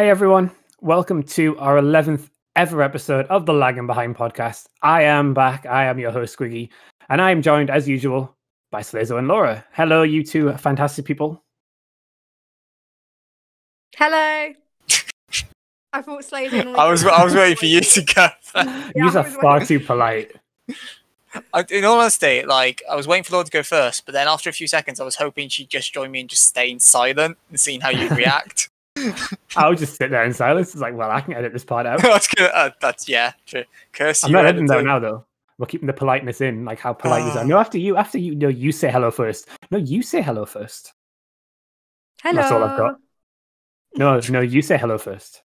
Hey everyone, welcome to our 11th ever episode of the Lagging Behind podcast. I am back. I am your host, Squiggy, and I am joined as usual by Slazo and Laura. Hello, you two fantastic people. Hello. I thought Slazo. only I was I was waiting for you to go. Yeah, you I are far waiting- too polite. I, in all honesty, like I was waiting for Laura to go first, but then after a few seconds, I was hoping she'd just join me and just stay in silent and seeing how you'd react. I'll just sit there in silence. It's like, well, I can edit this part out. I was gonna, uh, that's yeah, true. Curse I'm you, not editing that now, though. We're keeping the politeness in, like how polite you are. Ah. No, after you, after you, no, you say hello first. No, you say hello first. Hello. That's all I've got. No, no, you say hello first.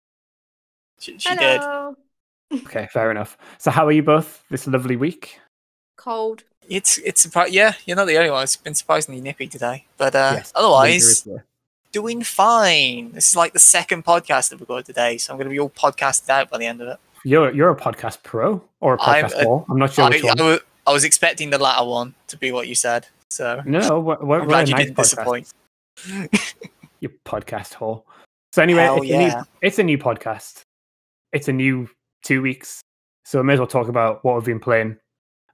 She, she did. Hello. Okay, fair enough. So, how are you both this lovely week? Cold. It's it's surpri- yeah, you're not the only one. It's been surprisingly nippy today, but uh, Yes, otherwise winter is doing fine. This is like the second podcast that we've got today, so I'm going to be all podcasted out by the end of it. You're you're a podcast pro or a I'm podcast a- hall. I'm not sure I, which one. I, wa- I was expecting the latter one to be what you said, so no, I'm glad a you nice didn't podcast. disappoint. Your podcast hall. So anyway, it's, a new, it's a new podcast. It's a new two weeks, so I may as well talk about what we've been playing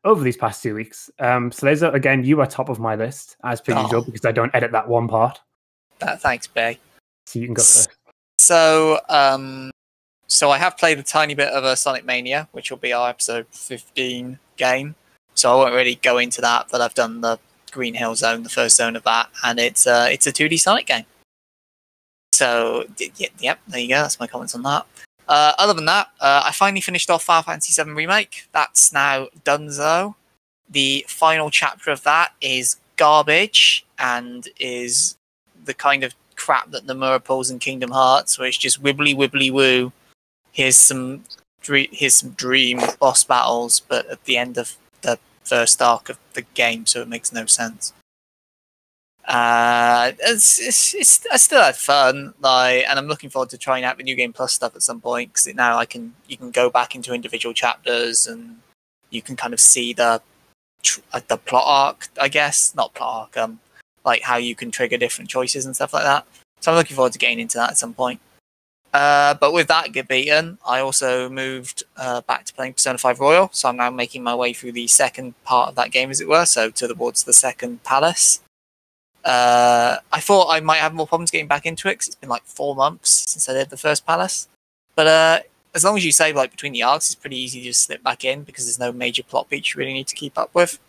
over these past two weeks. Um, so there's a, again, you are top of my list as per Oh. usual because I don't edit that one part, That, thanks, Bay. so you can go first. So, um, so I have played a tiny bit of a Sonic Mania, which will be our episode 15 game. So I won't really go into that, but I've done the Green Hill Zone, the first zone of that, and it's uh, it's a 2D Sonic game. So, d- y- yep, there you go. That's my comments on that. Uh, other than that, uh, I finally finished off Final Fantasy VII Remake. That's now done, donezo. The final chapter of that is garbage and is the kind of crap that Nomura pulls in Kingdom Hearts, where it's just wibbly wibbly woo. Here's some dre- here's some dream boss battles, but at the end of the first arc of the game, so it makes no sense. Uh, it's, it's, it's I still had fun, like, and I'm looking forward to trying out the new game plus stuff at some point because now I can you can go back into individual chapters and you can kind of see the tr- uh, the plot arc, I guess, not plot arc, um, like how you can trigger different choices and stuff like that. So I'm looking forward to getting into that at some point. Uh, but with that get beaten, I also moved uh, back to playing Persona 5 Royal. So I'm now making my way through the second part of that game, as it were, so to the towards the second palace. Uh, I thought I might have more problems getting back into it because it's been like four months since I did the first palace. But uh, as long as you save like between the arcs, it's pretty easy to just slip back in because there's no major plot beats you really need to keep up with.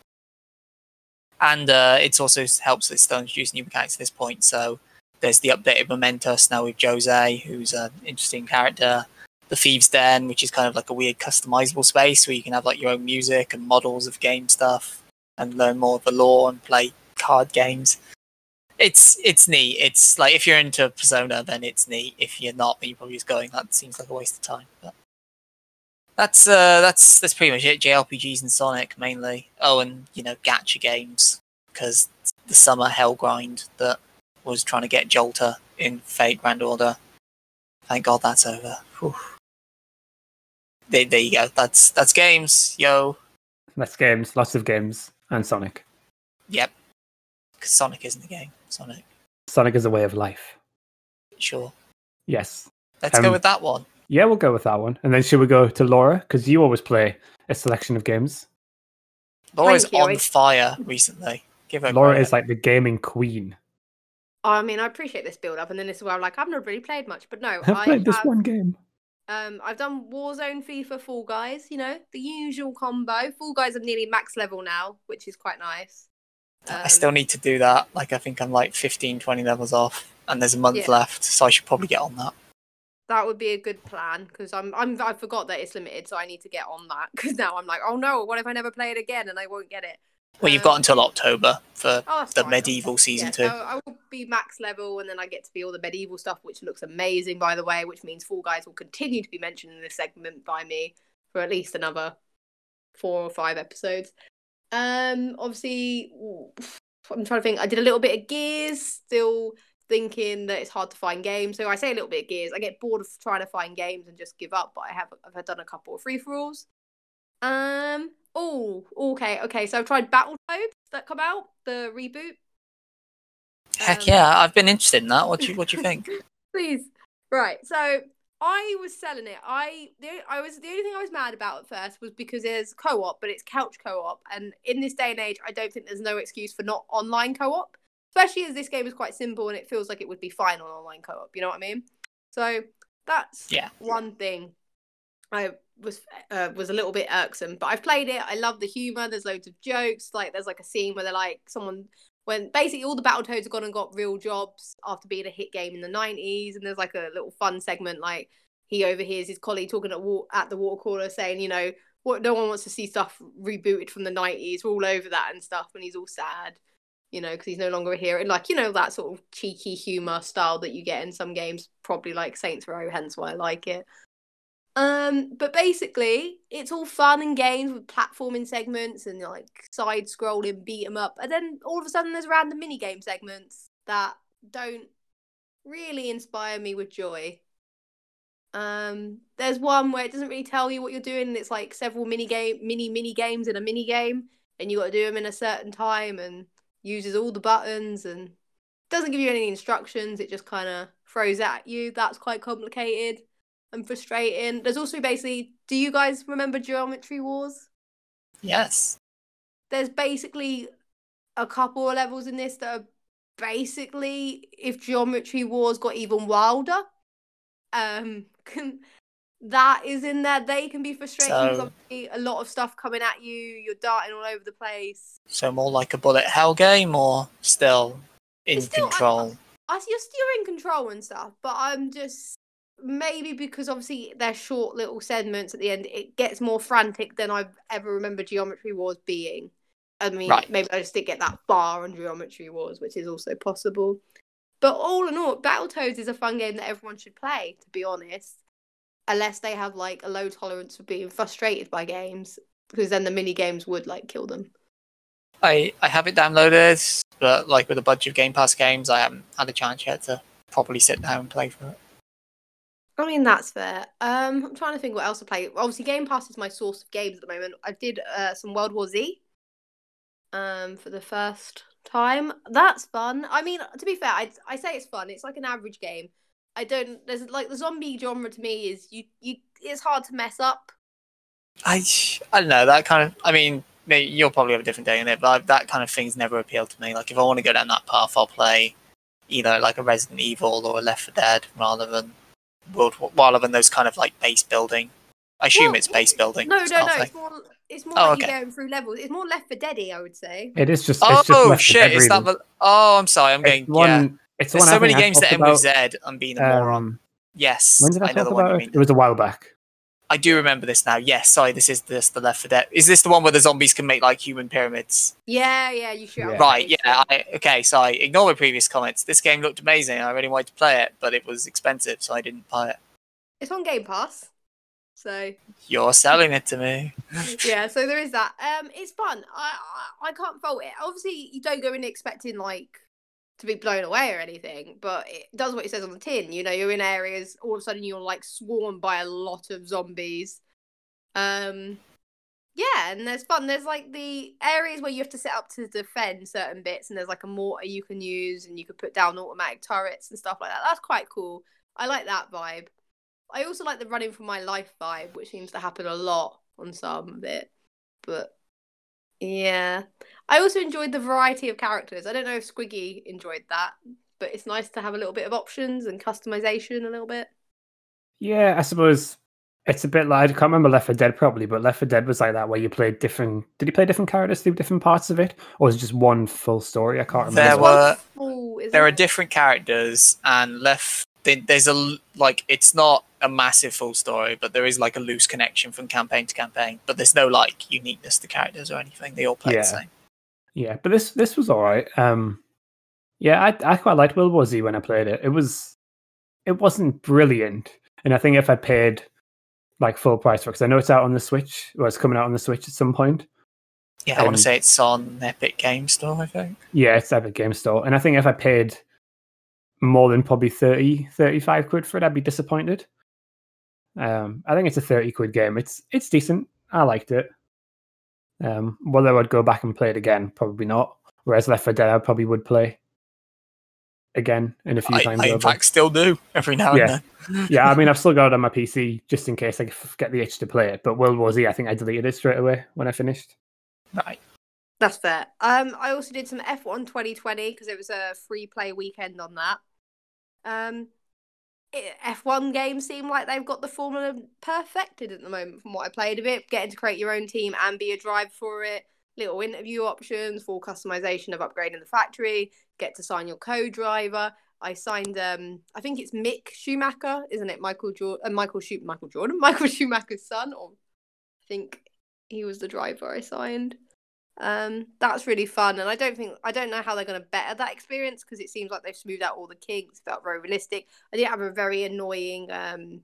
And uh, it also helps that still introducing new mechanics at this point. So there's the updated Mementos now with Jose, who's an interesting character. The Thieves Den, which is kind of like a weird customizable space where you can have like your own music and models of game stuff and learn more of the lore and play card games. It's it's neat. It's like if you're into Persona, then it's neat. If you're not, then you're probably just going. That seems like a waste of time. But that's uh that's that's pretty much it. JRPGs and Sonic mainly. Oh, and you know gacha games because the summer hell grind that was trying to get Jalter in Fate Grand Order. Thank God that's over. Whew. There, there you go. That's that's games, yo. That's games, lots of games, and Sonic. Yep. 'Cause Sonic isn't a game. Sonic, Sonic is a way of life. sure. Yes. Let's go Um, with that one. Yeah, we'll go with that one. And then should we go to Laura? Because you always play a selection of games. Laura's Thank you. on fire recently. Give her Laura credit. is like the gaming queen. I mean, I appreciate this build up, and then this is where I'm like, I've not really played much, but no, I've I played this have, one game. Um, I've done Warzone, FIFA, Fall Guys. You know, the usual combo. Fall Guys, I'm nearly max level now, which is quite nice. I Um, still need to do that. Like, I think I'm like 15, 20 levels off, and there's a month Yeah. left, so I should probably get on that. That would be a good plan because I'm I'm I forgot that it's limited, so I need to get on that because now I'm like, oh no, what if I never play it again and I won't get it? Well, you've Um, got until October for Oh, the fine, medieval season yeah, two. So I will be max level, and then I get to be all the medieval stuff, which looks amazing, by the way. Which means Fall Guys will continue to be mentioned in this segment by me for at least another four or five episodes. Um, obviously, ooh, I'm trying to think. I did a little bit of Gears, still thinking that it's hard to find games. So I say a little bit of Gears. I get bored of trying to find games and just give up. But I have I've done a couple of free for alls. Um. Oh, okay, okay. So I've tried Battletoads that come out, the reboot. Heck um, yeah, I've been interested in that. What do you What do you think? Please. Right. So I was selling it. I the I was the only thing I was mad about at first was because there's co-op, but it's couch co-op, and in this day and age, I don't think there's no excuse for not online co-op. Especially as this game is quite simple and it feels like it would be fine on online co-op. You know what I mean? So that's Yeah. one thing I was uh, was a little bit irksome. But I've played it. I love the humor. There's loads of jokes. Like there's like a scene where they're like someone when basically all the Battletoads have gone and got real jobs after being a hit game in the 90s, and there's like a little fun segment like he overhears his colleague talking at wa- at the water cooler saying, you know, what no one wants to see stuff rebooted from the 90s. We're all over that and stuff, and he's all sad, you know, because he's no longer a hero. Like you know that sort of cheeky humor style that you get in some games, probably like Saints Row, hence why I like it. Um, but basically, it's all fun and games with platforming segments and like side scrolling beat 'em up, and then all of a sudden there's random mini game segments that don't really inspire me with joy. Um, there's one where it doesn't really tell you what you're doing, and it's like several mini game, mini mini games in a mini game, and you got to do them in a certain time, and uses all the buttons and doesn't give you any instructions. It just kind of throws at you. That's quite complicated and frustrating. There's also basically, do you guys remember Geometry Wars? Yes. There's basically a couple of levels in this that are basically if Geometry Wars got even wilder. Um, can, that is in there. They can be frustrating. So- a lot of stuff coming at you. You're darting all over the place. So more like a bullet hell game, or still in still- control. I, you're still in control and stuff, but I'm just maybe because obviously they're short little segments at the end, it gets more frantic than I've ever remembered Geometry Wars being. I mean, Right. maybe I just didn't get that far on Geometry Wars, which is also possible. But all in all, Battletoads is a fun game that everyone should play, to be honest. Unless they have like a low tolerance for being frustrated by games, because then the mini games would like kill them. I I have it downloaded, but like with a bunch of Game Pass games, I haven't had a chance yet to properly sit down and play for it. I mean, that's fair. Um, I'm trying to think what else to play. Obviously, Game Pass is my source of games at the moment. I did uh, some World War Z um, for the first time. That's fun. I mean, to be fair, I I say it's fun. It's like an average game. I don't. There's like the zombie genre to me is you you. It's hard to mess up. I I don't know that kind of. I mean, you'll probably have a different day in it, but I, that kind of thing's never appealed to me. Like if I want to go down that path, I'll play either like a Resident Evil or a Left 4 Dead rather than World War, rather than those kind of like base building. I assume Well, it's base building. No, no, no. It's more. It's more Oh, like okay. you're going through levels. It's more Left for Deady, I would say. It is just. it's just Oh Left shit! Is that? really. the- Oh, I'm sorry. I'm It's getting one. yeah. It's the There's one so many I games that talked end with Z. I'm being a moron. Um, Yes, when did I, I know talk the one about you it? mean. It was a while back. I do remember this now. Yes, sorry. This is this the Left 4 Dead. Is this the one where the zombies can make like human pyramids? Yeah, yeah. You shoot. out Yeah. Right, yeah. I, okay, so I ignore my previous comments. This game looked amazing. I really wanted to play it, but it was expensive, so I didn't buy it. It's on Game Pass. So You're selling it to me. yeah, so there is that. Um, it's fun. I, I I can't fault it. Obviously, you don't go in expecting like to be blown away or anything, but it does what it says on the tin. You know, you're in areas. All of a sudden, you're like swarmed by a lot of zombies. Um, yeah, and there's fun. There's like the areas where you have to set up to defend certain bits, and there's like a mortar you can use, and you could put down automatic turrets and stuff like that. That's quite cool. I like that vibe. I also like the running for my life vibe, which seems to happen a lot on some of it. But yeah, I also enjoyed the variety of characters. I don't know if Squiggy enjoyed that, but it's nice to have a little bit of options and customization a little bit. Yeah, I suppose it's a bit like I can't remember Left 4 Dead probably, but Left 4 Dead was like that where you played different. Did you play different characters through different parts of it, or was it just one full story? I can't remember. There were- one full, isn't There are different characters, and left. There's a like it's not a massive full story, but there is like a loose connection from campaign to campaign. But there's no like uniqueness to characters or anything. They all play Yeah. the same. Yeah, but this this was all right. Um, yeah, I I quite liked World War Z when I played it. It was it wasn't brilliant, and I think if I paid like full price for, it, because I know it's out on the Switch, or it's coming out on the Switch at some point. Yeah, I want Um, to say it's on Epic Game Store. I think. Yeah, it's Epic Game Store, and I think if I paid more than probably 30, 35 quid for it, I'd be disappointed. Um, I think it's a thirty quid game. It's it's decent. I liked it. Um, whether I'd go back and play it again, probably not. Whereas Left 4 Dead, I probably would play. again in a few I, times. I in over. fact still do every now and Yeah. then. yeah, I mean, I've still got it on my PC just in case I get the itch to play it. But World War Z, I think I deleted it straight away when I finished. Right. That's fair. Um, I also did some F1 2020 because it was a free play weekend on that. Um, it, F1 games seem like they've got the formula perfected at the moment from what I played of it. Getting to create your own team and be a driver for it, little interview options, full customization of upgrading the factory, get to sign your co-driver. I signed, um, I think it's Mick Schumacher, isn't it? Michael Jordan, uh, Michael Schu- Michael Jordan, Michael Schumacher's son, or I think he was the driver I signed. Um, that's really fun, and I don't think I don't know how they're going to better that experience because it seems like they've smoothed out all the kinks. Felt very realistic. I did have a very annoying um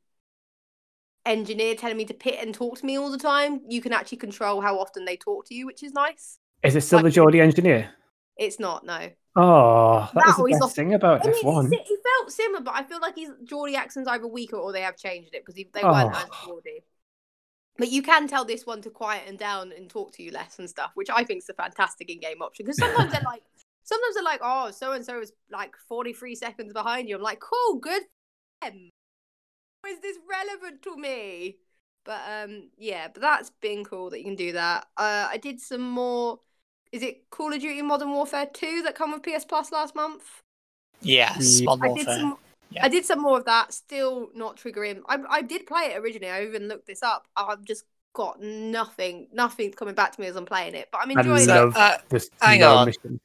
engineer telling me to pit and talk to me all the time. You can actually control how often they talk to you, which is nice. Is it still Like- the Geordie engineer? It's not no. Oh, that, That was the best thing about I F1. he, felt similar, but I feel like his Geordie accent's either weaker or they have changed it because they Oh. weren't as Geordie. But you can tell this one to quieten down and talk to you less and stuff, which I think is a fantastic in-game option. Because sometimes they're like, sometimes they're like, oh, so and so is like forty-three seconds behind you. I'm like, cool, good. For them. This relevant to me? But um, yeah, but that's been cool that you can do that. Uh, I did some more. Is it Call of Duty Modern Warfare Two that come with PS Plus last month? Yes, Yeah. Modern I did Warfare. some. Yeah. I did some more of that. Still not triggering. I I did play it originally. I even looked this up. I've just got nothing. Nothing's coming back to me as I'm playing it. But I'm enjoying So, love it. uh, hang no on. mission.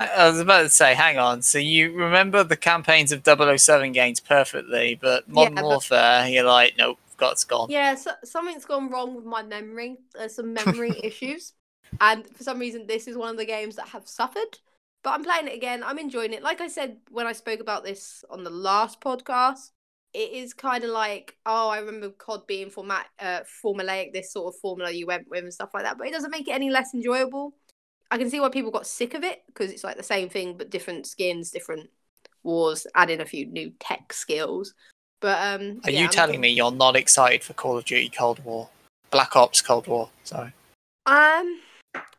I I was about to say, hang on. So you remember the campaigns of 007 games perfectly, but Modern but- Warfare, you're like, nope, God's gone. Yeah, so, something's gone wrong with my memory. There's some memory issues, and for some reason, this is one of the games that have suffered. But I'm playing it again. I'm enjoying it. Like I said when I spoke about this on the last podcast, it is kind of like, oh, I remember COD being format uh, formulaic, this sort of formula you went with and stuff like that. But it doesn't make it any less enjoyable. I can see why people got sick of it because it's like the same thing but different skins, different wars, adding a few new tech skills. But um, Are yeah, you I'm telling me you're not excited for Call of Duty Cold War? Black Ops Cold War, sorry. Um,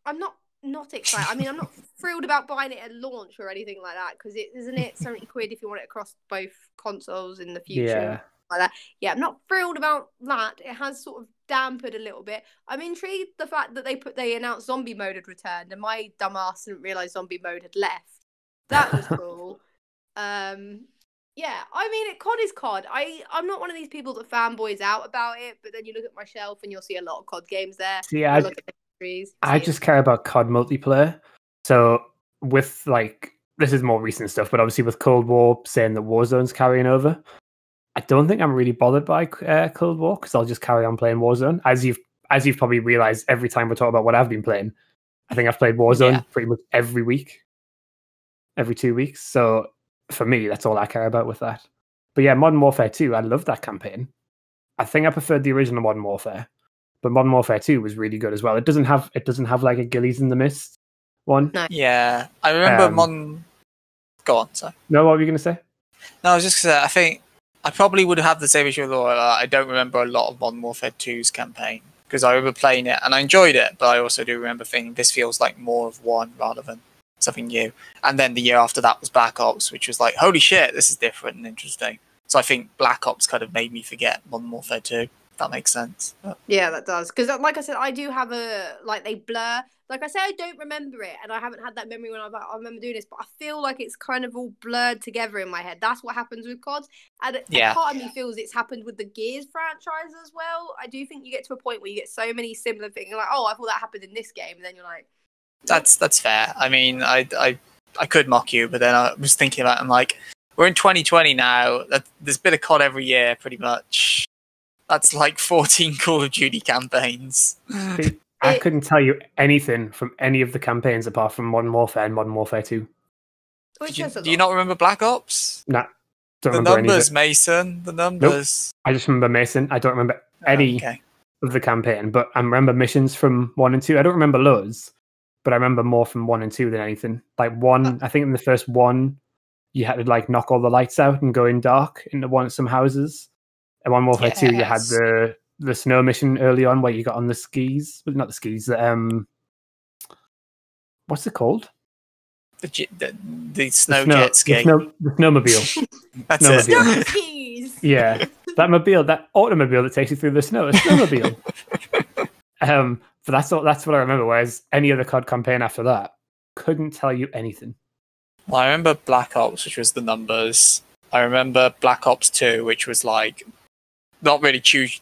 I'm not not excited. I mean, I'm not thrilled about buying it at launch or anything like that because it isn't it seventy quid if you want it across both consoles in the future. Yeah. Like that. Yeah, I'm not thrilled about that. It has sort of dampened a little bit. I'm intrigued the fact that they put they announced zombie mode had returned and my dumbass didn't realise zombie mode had left. That was cool. um yeah, I mean, it COD is COD. I I'm not one of these people that fanboys out about it, but then you look at my shelf and you'll see a lot of COD games there. See, I, I just care about COD multiplayer. So with like this is more recent stuff, but obviously with Cold War saying that Warzone's carrying over, I don't think I'm really bothered by uh, Cold War because I'll just carry on playing Warzone. As you've as you've probably realized, every time we talk about what I've been playing, I think I've played Warzone Yeah. pretty much every week, every two weeks. So for me, that's all I care about with that. But yeah, Modern Warfare 2, I love that campaign. I think I preferred the original Modern Warfare, but Modern Warfare 2 was really good as well. It doesn't have it doesn't have like a Ghillies in the Mist one. No. Yeah, I remember Um, Modern. Go on, sorry. No, what were you gonna say? No, I was just gonna say, I think I probably would have the same issue with Laura. I don't remember a lot of Modern Warfare 2's campaign because I remember playing it and I enjoyed it, but I also do remember thinking this feels like more of one rather than something new. And then the year after that was Black Ops, which was like, holy shit, this is different and interesting. So I think Black Ops kind of made me forget Modern Warfare 2. If that makes sense. But- Yeah, that does. Because, uh, like I said, I do have a like they blur. Like I say, I don't remember it, and I haven't had that memory when I was like, I remember doing this, but I feel like it's kind of all blurred together in my head. That's what happens with COD, and a- a Yeah. part of me feels it's happened with the Gears franchise as well. I do think you get to a point where you get so many similar things, you're like, oh, I thought that happened in this game, and then you're like, That's that's fair. I mean, I I I could mock you, but then I was thinking about. It, I'm like, we're in 2020 now. That, there's a bit of COD every year, pretty much. That's like 14 Call of Duty campaigns. See, I couldn't tell you anything from any of the campaigns apart from Modern Warfare and Modern Warfare 2. which Do you, do you not remember Black Ops? Don't The remember any of numbers, it. Mason. The numbers. Nope. I just remember Mason. I don't remember any Okay. of the campaign, but I remember missions from one and two. I don't remember loads, but I remember more from one and two than anything. Like Uh one, I think in the first one, you had to like knock all the lights out and go in dark into one some houses. And one Warfare two, you had the the snow mission early on where you got on the skis, but not the skis. The, um, what's it called? The The, the, the snow, the snow, jet ski. The, snow, the snowmobile. That's snowmobile. it. Yeah. Jeez. yeah, that mobile, that automobile that takes you through the snow, a snowmobile. um, but that's all. That's what I remember. Whereas any other COD campaign after that couldn't tell you anything. Well, I remember Black Ops, which was the numbers. I remember Black Ops 2, which was like not really choose.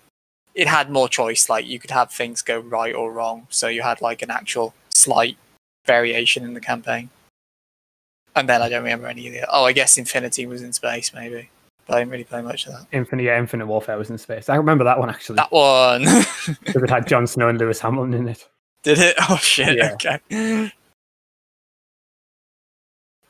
It had more choice. Like you could have things go right or wrong. So you had like an actual slight variation in the campaign. And then I don't remember any of the. Oh, I guess Infinity was in space, maybe. But I didn't really play much of that. Infinite, yeah, Infinite Warfare was in space. I remember that one actually That one. because it had Jon Snow and Lewis Hamilton in it. Did it? Oh shit. Yeah. Okay.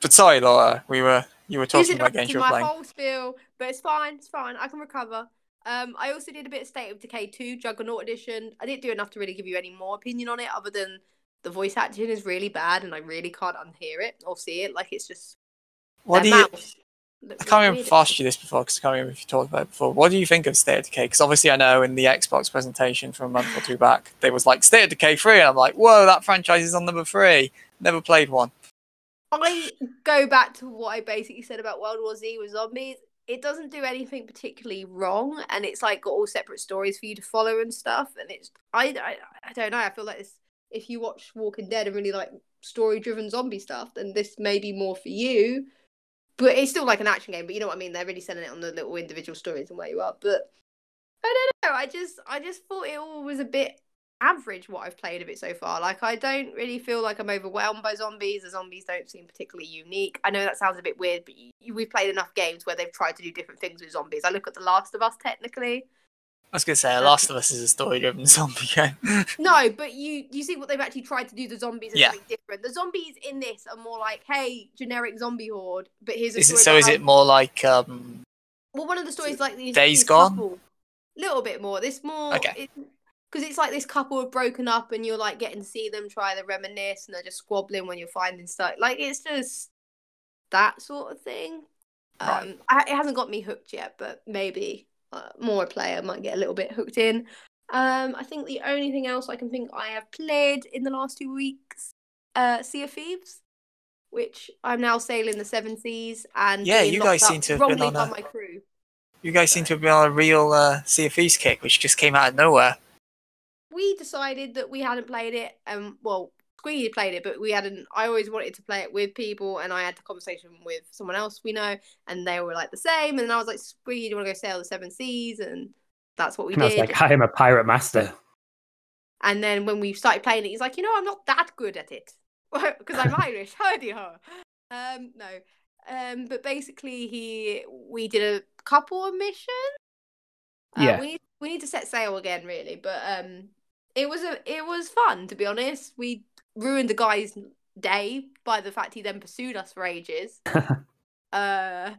But sorry, Laura. We were you were talking about games you were my whole spiel, but it's fine. It's fine. I can recover. Um, I also did a bit of State of Decay 2 Juggernaut Edition. I didn't do enough to really give you any more opinion on it, other than the voice acting is really bad, and I really can't unhear it or see it. Like it's just What do you? I can't remember if I asked you this before because I can't remember if you talked about it before. What do you think of State of Decay? Because obviously I know in the Xbox presentation from a month or two back, they was like State of Decay 3, and I'm like, whoa, that franchise is on number three. Never played one. I go back to what I basically said about World War Z with zombies. It doesn't do anything particularly wrong, and it's like got all separate stories for you to follow and stuff. And it's I I, I don't know. I feel like if you watch Walking Dead and really like story-driven zombie stuff, then this may be more for you. But it's still like an action game. But you know what I mean? They're really selling it on the little individual stories and where you are. But I don't know. I just I just thought it all was a bit average what I've played of it so far. Like I don't really feel like I'm overwhelmed by zombies. The zombies don't seem particularly unique. I know that sounds a bit weird, but you, we've played enough games where they've tried to do different things with zombies. I look at The Last of Us technically. I was going to say, The Last of Us is a story driven zombie game. No, but you you see what they've actually tried to do to zombies is Yeah. something different. The zombies in this are more like, hey, generic zombie horde, but here's a is it, story so is it more like. um Well, one of the stories like these Days these Gone? couple- little bit more. This more Okay. Because it's like this couple have broken up, and you're like getting to see them try to reminisce, and they're just squabbling when you're finding stuff. Like it's just that sort of thing. Right. Um, I, it hasn't got me hooked yet, but maybe uh, more player might get a little bit hooked in. Um, I think the only thing else I can think I have played in the last two weeks, uh, Sea of Thieves, which I'm now sailing the seven seas and Yeah, you guys seem to have been on a- my crew. You guys seem to have been on a real uh, Sea of Thieves kick, which just came out of nowhere. We decided that we hadn't played it um well Squiggy played it but we hadn't I always wanted to play it with people and I had the conversation with someone else we know and they were like the same and I was like Squiggy do you want to go sail the seven seas? And that's what we And I was did. like, I am a pirate master. and then when we started playing it he's like you know I'm not that good at it. Because I'm Irish howdy ho um no. Um but basically he we did a couple of missions. Uh, Yeah. we we need to set sail again really but um it was a it was fun to be honest we ruined the guy's day by the fact he then pursued us for ages uh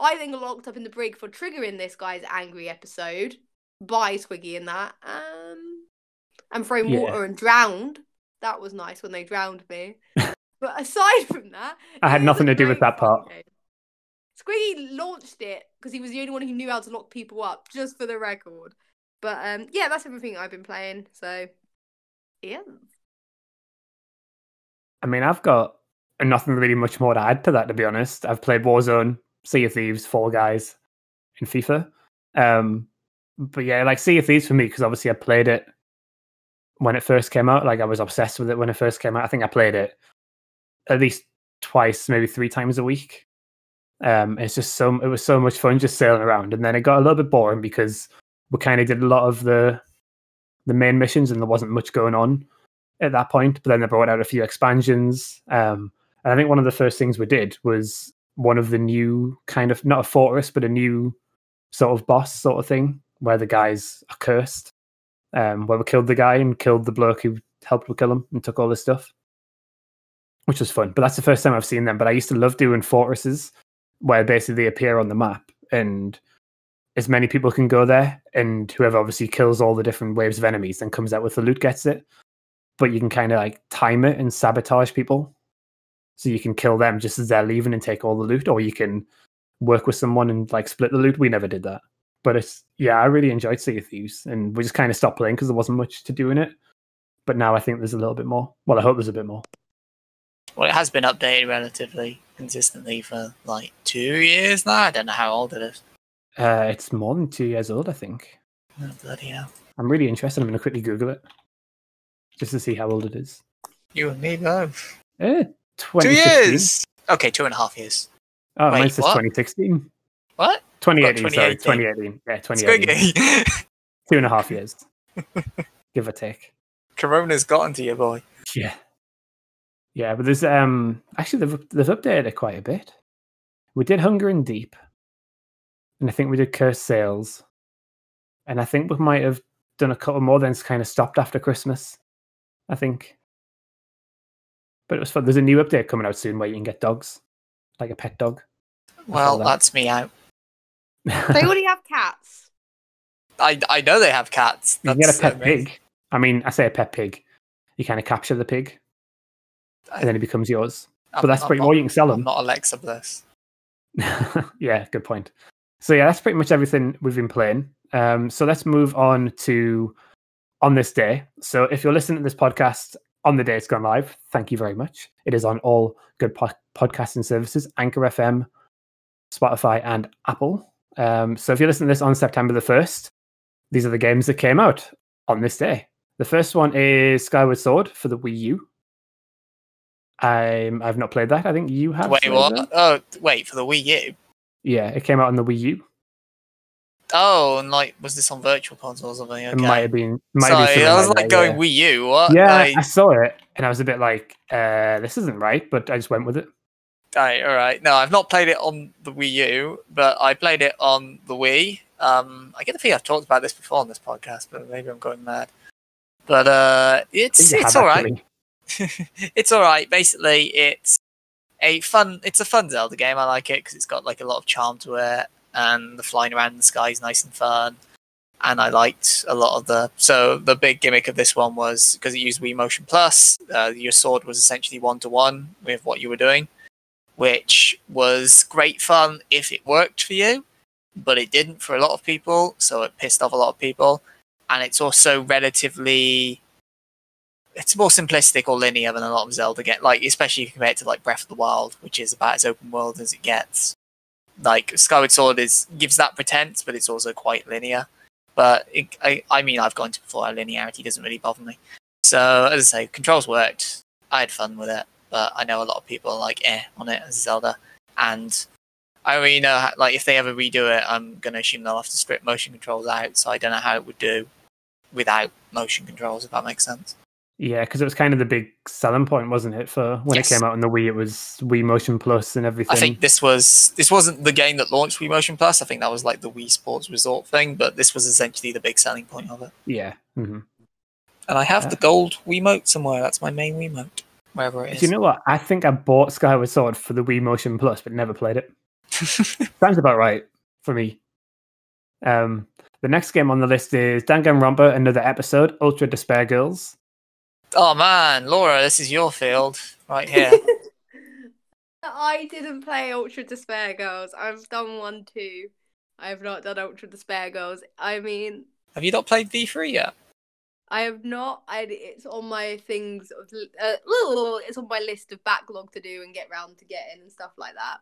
i then got locked up in the brig for triggering this guy's angry episode by squiggy and that um and thrown Yeah. water and drowned that was nice when they drowned me but aside from that I had nothing to do with that part. game. Squiggy launched it because he was the only one who knew how to lock people up, just for the record. But um, yeah, that's everything I've been playing. So yeah, I mean, I've got nothing really much more to add to that, to be honest. I've played Warzone, Sea of Thieves, Fall Guys, and FIFA. Um, but yeah, like Sea of Thieves for me, because obviously I played it when it first came out. Like I was obsessed with it when it first came out. I think I played it at least twice, maybe three times a week. Um, it's just so it was so much fun just sailing around, and then it got a little bit boring because we kind of did a lot of the the main missions, and there wasn't much going on at that point. But then they brought out a few expansions. Um, and I think one of the first things we did was one of the new kind of not a fortress, but a new sort of boss sort of thing where the guys are cursed. Um, where we killed the guy and killed the bloke who helped we kill him and took all his stuff, which was fun. But that's the first time I've seen them. But I used to love doing fortresses where basically they appear on the map and as many people can go there, and whoever obviously kills all the different waves of enemies and comes out with the loot gets it. But you can kind of like time it and sabotage people, so you can kill them just as they're leaving and take all the loot, or you can work with someone and like split the loot. We never did that, but it's yeah, I really enjoyed Sea of Thieves, and we just kind of stopped playing because there wasn't much to do in it. But now I think there's a little bit more. Well, I hope there's a bit more. Well, it has been updated relatively consistently for like two years now. I don't know how old it is. Uh, it's more than two years old, I think. Oh, bloody hell. I'm really interested. I'm going to quickly Google it just to see how old it is. You and me both. Eh, Two years. Okay, two and a half years. Oh, Wait, mine says what? 2016. What? 2018, sorry. 2018. 2018. Yeah, 2018. Two and a half years. Give or take. Corona's gotten to you, boy. Yeah. Yeah, but there's um actually they've they've updated it quite a bit. We did Hungering Deep. And I think we did Cursed Sails. And I think we might have done a couple more then it's kind of stopped after Christmas. I think. But it was fun. There's a new update coming out soon where you can get dogs. Like a pet dog. Well, that. that's me out. They already have cats. I, I know they have cats. you can get a pet amazing. pig. I mean, I say a pet pig. You kind of capture the pig and then it becomes yours. I'm- But that's I'm pretty not- well, you can sell I'm them. not Alexa Bliss. yeah, good point. So yeah, that's pretty much everything we've been playing. Um, so let's move on to on this day. So if you're listening to this podcast on the day it's gone live, thank you very much. It is on all good po- podcasting services: Anchor FM, Spotify, and Apple. Um, so if you're listening to this on September the first, these are the games that came out on this day. The first one is Skyward Sword for the Wii U. I've not played that. I think you have. Wait, what? that? Oh, wait, for the Wii U? Yeah, it came out on the Wii U. Oh, and like, was this on virtual console or something? Okay. It might have been. Might have been Sorry, I was like like going Wii U. What? Yeah, Like, I saw it and I was a bit like, uh, "This isn't right," but I just went with it. Right, all right. No, I've not played it on the Wii U, but I played it on the Wii. Um, I get the feeling I've talked about this before on this podcast, but maybe I'm going mad. But uh, it's it's all right. it's all right. Basically, it's a fun. It's a fun Zelda game. I like it because it's got like a lot of charm to it, and the flying around in the sky is nice and fun. And I liked a lot of the. So the big gimmick of this one was because it used Wii Motion Plus. Uh, your sword was essentially one to one with what you were doing, which was great fun if it worked for you, but it didn't for a lot of people. So it pissed off a lot of people. And it's also relatively it's more simplistic or linear than a lot of Zelda get. Like especially if you compare it to like Breath of the Wild, which is about as open world as it gets. Like Skyward Sword is gives that pretense, but it's also quite linear. But it, I, I mean, I've gone to before. Linearity doesn't really bother me. So as I say, controls worked. I had fun with it, but I know a lot of people are like eh on it as Zelda, and I already know how, like if they ever redo it, I'm gonna assume they'll have to strip motion controls out. So I don't know how it would do without motion controls, if that makes sense. Yeah, because it was kind of the big selling point, wasn't it? For when Yes. it came out on the Wii, it was Wii Motion Plus and everything. I think this was this wasn't the game that launched Wii Motion Plus. I think that was like the Wii Sports Resort thing, but this was essentially the big selling point of it. Yeah. Mm-hmm. And I have Yeah. the gold Wiimote somewhere. That's my main Wiimote, wherever it is. Do you know what? I think I bought Skyward Sword for the Wii Motion Plus, but never played it. Sounds about right for me. Um, the next game on the list is Danganronpa, another episode, Ultra Despair Girls. Oh man, Laura, this is your field right here. I didn't play Ultra Despair Girls. I've done one too. I have not done Ultra Despair Girls. I mean, have you not played V3 yet? I have not. I it's on my things. Of, uh, it's on my list of backlog to do and get round to getting and stuff like that.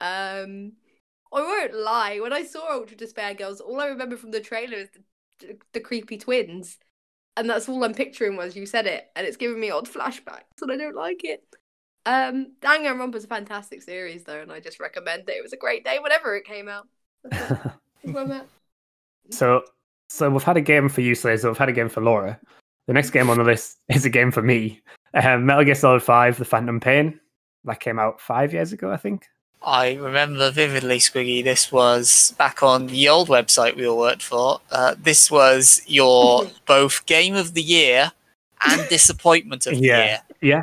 Um, I won't lie. When I saw Ultra Despair Girls, all I remember from the trailer is the, the creepy twins, and that's all I'm picturing was you said it, and it's giving me odd flashbacks, and I don't like it. Um, Danganronpa's a fantastic series though, and I just recommend it. It was a great day whenever it came out. That's it. That's where I'm at. So, so we've had a game for you, Slayer. So we've had a game for Laura. The next game on the list is a game for me. Um, Metal Gear Solid Five: The Phantom Pain. That came out five years ago, I think. I remember vividly, Squiggy. This was back on the old website we all worked for. Uh, this was your both game of the year and disappointment of the Yeah. Yeah,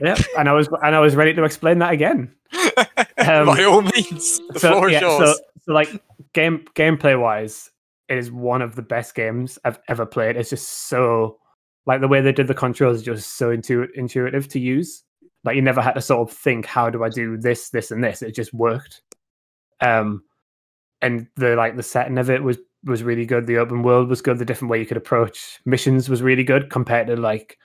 yeah. And I was, and I was ready to explain that again. year. Um, By all means, the so, floor is yeah, yours. so, so like game gameplay wise, it is one of the best games I've ever played. It's just so like the way they did the controls is just so intu- intuitive to use. Like you never had to sort of think, how do I do this, this, and this? It just worked. Um, and the like the setting of it was was really good. The open world was good. The different way you could approach missions was really good compared to like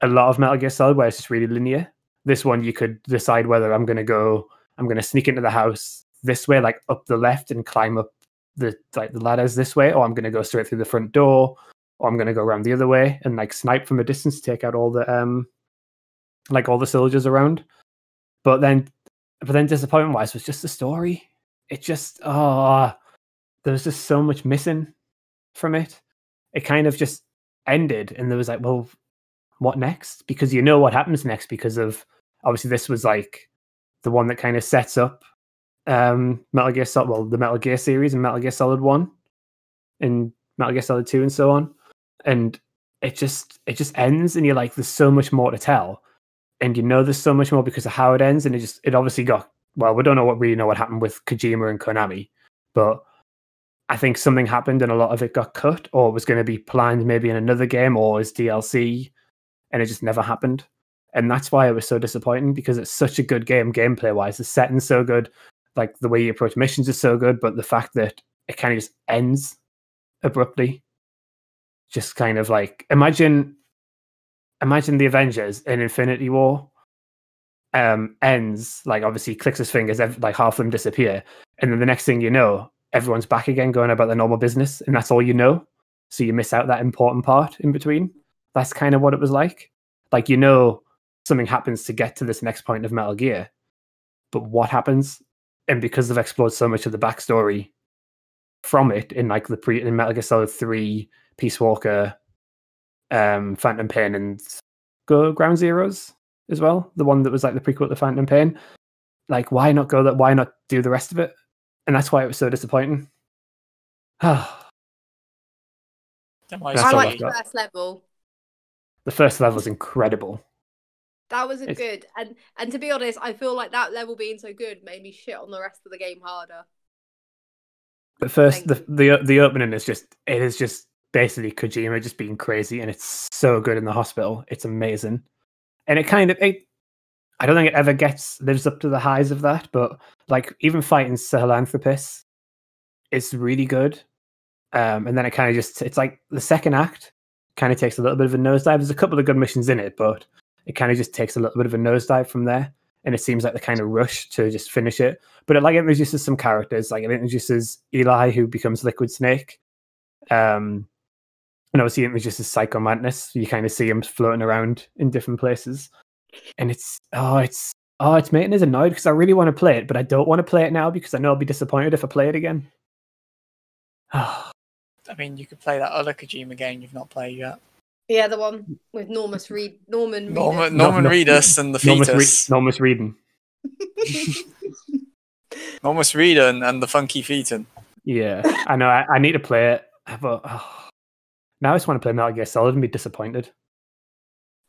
a lot of Metal Gear Solid, where it's just really linear. This one you could decide whether I'm going to go, I'm going to sneak into the house this way, like up the left and climb up the like the ladders this way, or I'm going to go straight through the front door, or I'm going to go around the other way and like snipe from a distance, to take out all the um, like all the soldiers around. But then, but then disappointment wise was just the story. It just oh, there was just so much missing from it. It kind of just ended, and there was like, well, what next? Because you know what happens next because of obviously this was like the one that kind of sets up um Metal Gear Solid, well, the Metal Gear series and Metal Gear Solid One, and Metal Gear Solid Two, and so on. And it just it just ends, and you're like, there's so much more to tell, and you know there's so much more because of how it ends, and it just it obviously got well, we don't know what really know what happened with Kojima and Konami, but I think something happened and a lot of it got cut, or was going to be planned maybe in another game or as DLC, and it just never happened. And that's why it was so disappointing because it's such a good game gameplay wise. The setting's so good, like the way you approach missions is so good, but the fact that it kind of just ends abruptly, just kind of like imagine, imagine the Avengers in Infinity War um ends like obviously clicks his fingers like half of them disappear and then the next thing you know everyone's back again going about their normal business and that's all you know. So you miss out that important part in between. That's kind of what it was like. Like you know something happens to get to this next point of metal gear but what happens? And because they've explored so much of the backstory from it in like the pre in metal gear solid 3 peace walker um phantom pain and go ground zeroes as well, the one that was like the prequel to Phantom Pain. Like, why not go that? Why not do the rest of it? And that's why it was so disappointing. I like the first level. The first level is incredible. That was a it's... good, and and to be honest, I feel like that level being so good made me shit on the rest of the game harder. But first, the, the the opening is just it is just basically Kojima just being crazy, and it's so good in the hospital. It's amazing and it kind of it, I don't think it ever gets lives up to the highs of that, but like even fighting Sahelanthropus it's really good. Um, and then it kind of just it's like the second act kind of takes a little bit of a nosedive. There's a couple of good missions in it, but it kind of just takes a little bit of a nosedive from there. And it seems like the kind of rush to just finish it. But it like it introduces some characters, like it introduces Eli, who becomes Liquid Snake. Um, and obviously it was just a psycho madness. You kind of see him floating around in different places, and it's oh, it's oh, it's making us annoyed because I really want to play it, but I don't want to play it now because I know I'll be disappointed if I play it again. I mean, you could play that other Kojima game you've not played yet. Yeah, the one with Normus Reed, Norman, Norman, Norman Reedus and the fetus. Normus, Re- Reedon. Normus Reedon and the funky fetus. Yeah, I know. I, I need to play it, but. Oh. Now I just want to play Metal Gear Solid and be disappointed.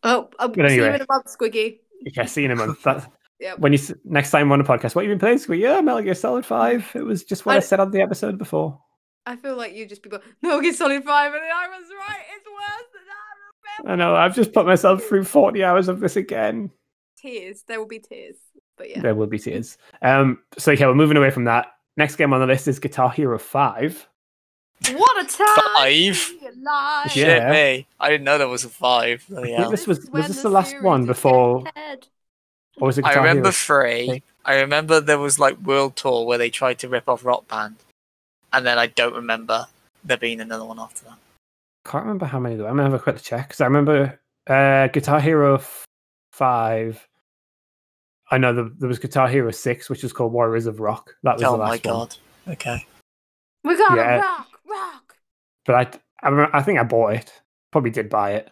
Oh, I'll but anyway, see you in a month, Squiggy. Yeah, see you in a month. That, yep. When you next time on a podcast, what have you been playing, Squiggy? Yeah, Metal Gear Solid Five. It was just what I, I said on the episode before. I feel like you just people Metal Gear Solid Five, and I was right. It's worse than that. I, I know. I've just put myself through forty hours of this again. Tears. There will be tears. But yeah, there will be tears. Um. So yeah, we're moving away from that. Next game on the list is Guitar Hero Five. What a time! Five. Yeah, me. I didn't know there was a five. Yeah. This was was this the, the last one before? Or was it? I remember Hero? three. I remember there was like World Tour where they tried to rip off Rock Band, and then I don't remember there being another one after that. Can't remember how many though. I'm gonna have a quick check because I remember uh, Guitar Hero five. I know the, there was Guitar Hero six, which was called Warriors of Rock. That was oh the last my god! One. Okay. We got yeah. rock, rock. But I, I, I think I bought it. Probably did buy it.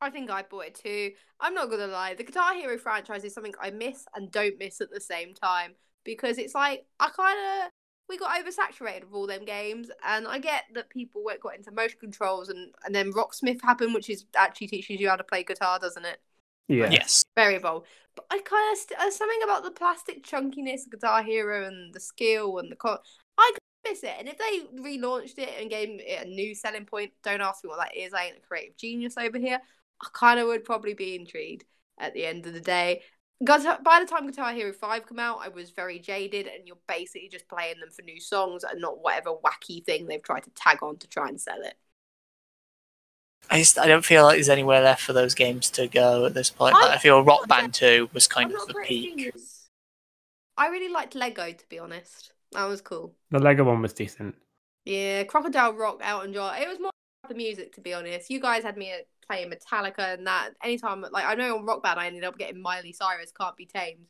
I think I bought it too. I'm not gonna lie, the Guitar Hero franchise is something I miss and don't miss at the same time because it's like I kind of we got oversaturated with all them games, and I get that people got into motion controls, and and then Rocksmith happened, which is actually teaches you how to play guitar, doesn't it? Yeah. Yes. Very bold. But I kind of st- uh, something about the plastic chunkiness of Guitar Hero and the skill and the con- I miss it. And if they relaunched it and gave it a new selling point, don't ask me what that is. I ain't a creative genius over here. I kind of would probably be intrigued at the end of the day. Because By the time Guitar Hero 5 come out, I was very jaded, and you're basically just playing them for new songs and not whatever wacky thing they've tried to tag on to try and sell it. I just I don't feel like there's anywhere left for those games to go at this point. Like, I- I feel Rock Band 2 was I'm kind of the peak. genius. I really liked Lego, to be honest. That was cool. The Lego one was decent. Yeah, Crocodile Rock, Elton John. It was more about the music, to be honest. You guys had me playing Metallica and that. Anytime, like I know on Rock Band, I ended up getting Miley Cyrus, "Can't Be Tamed."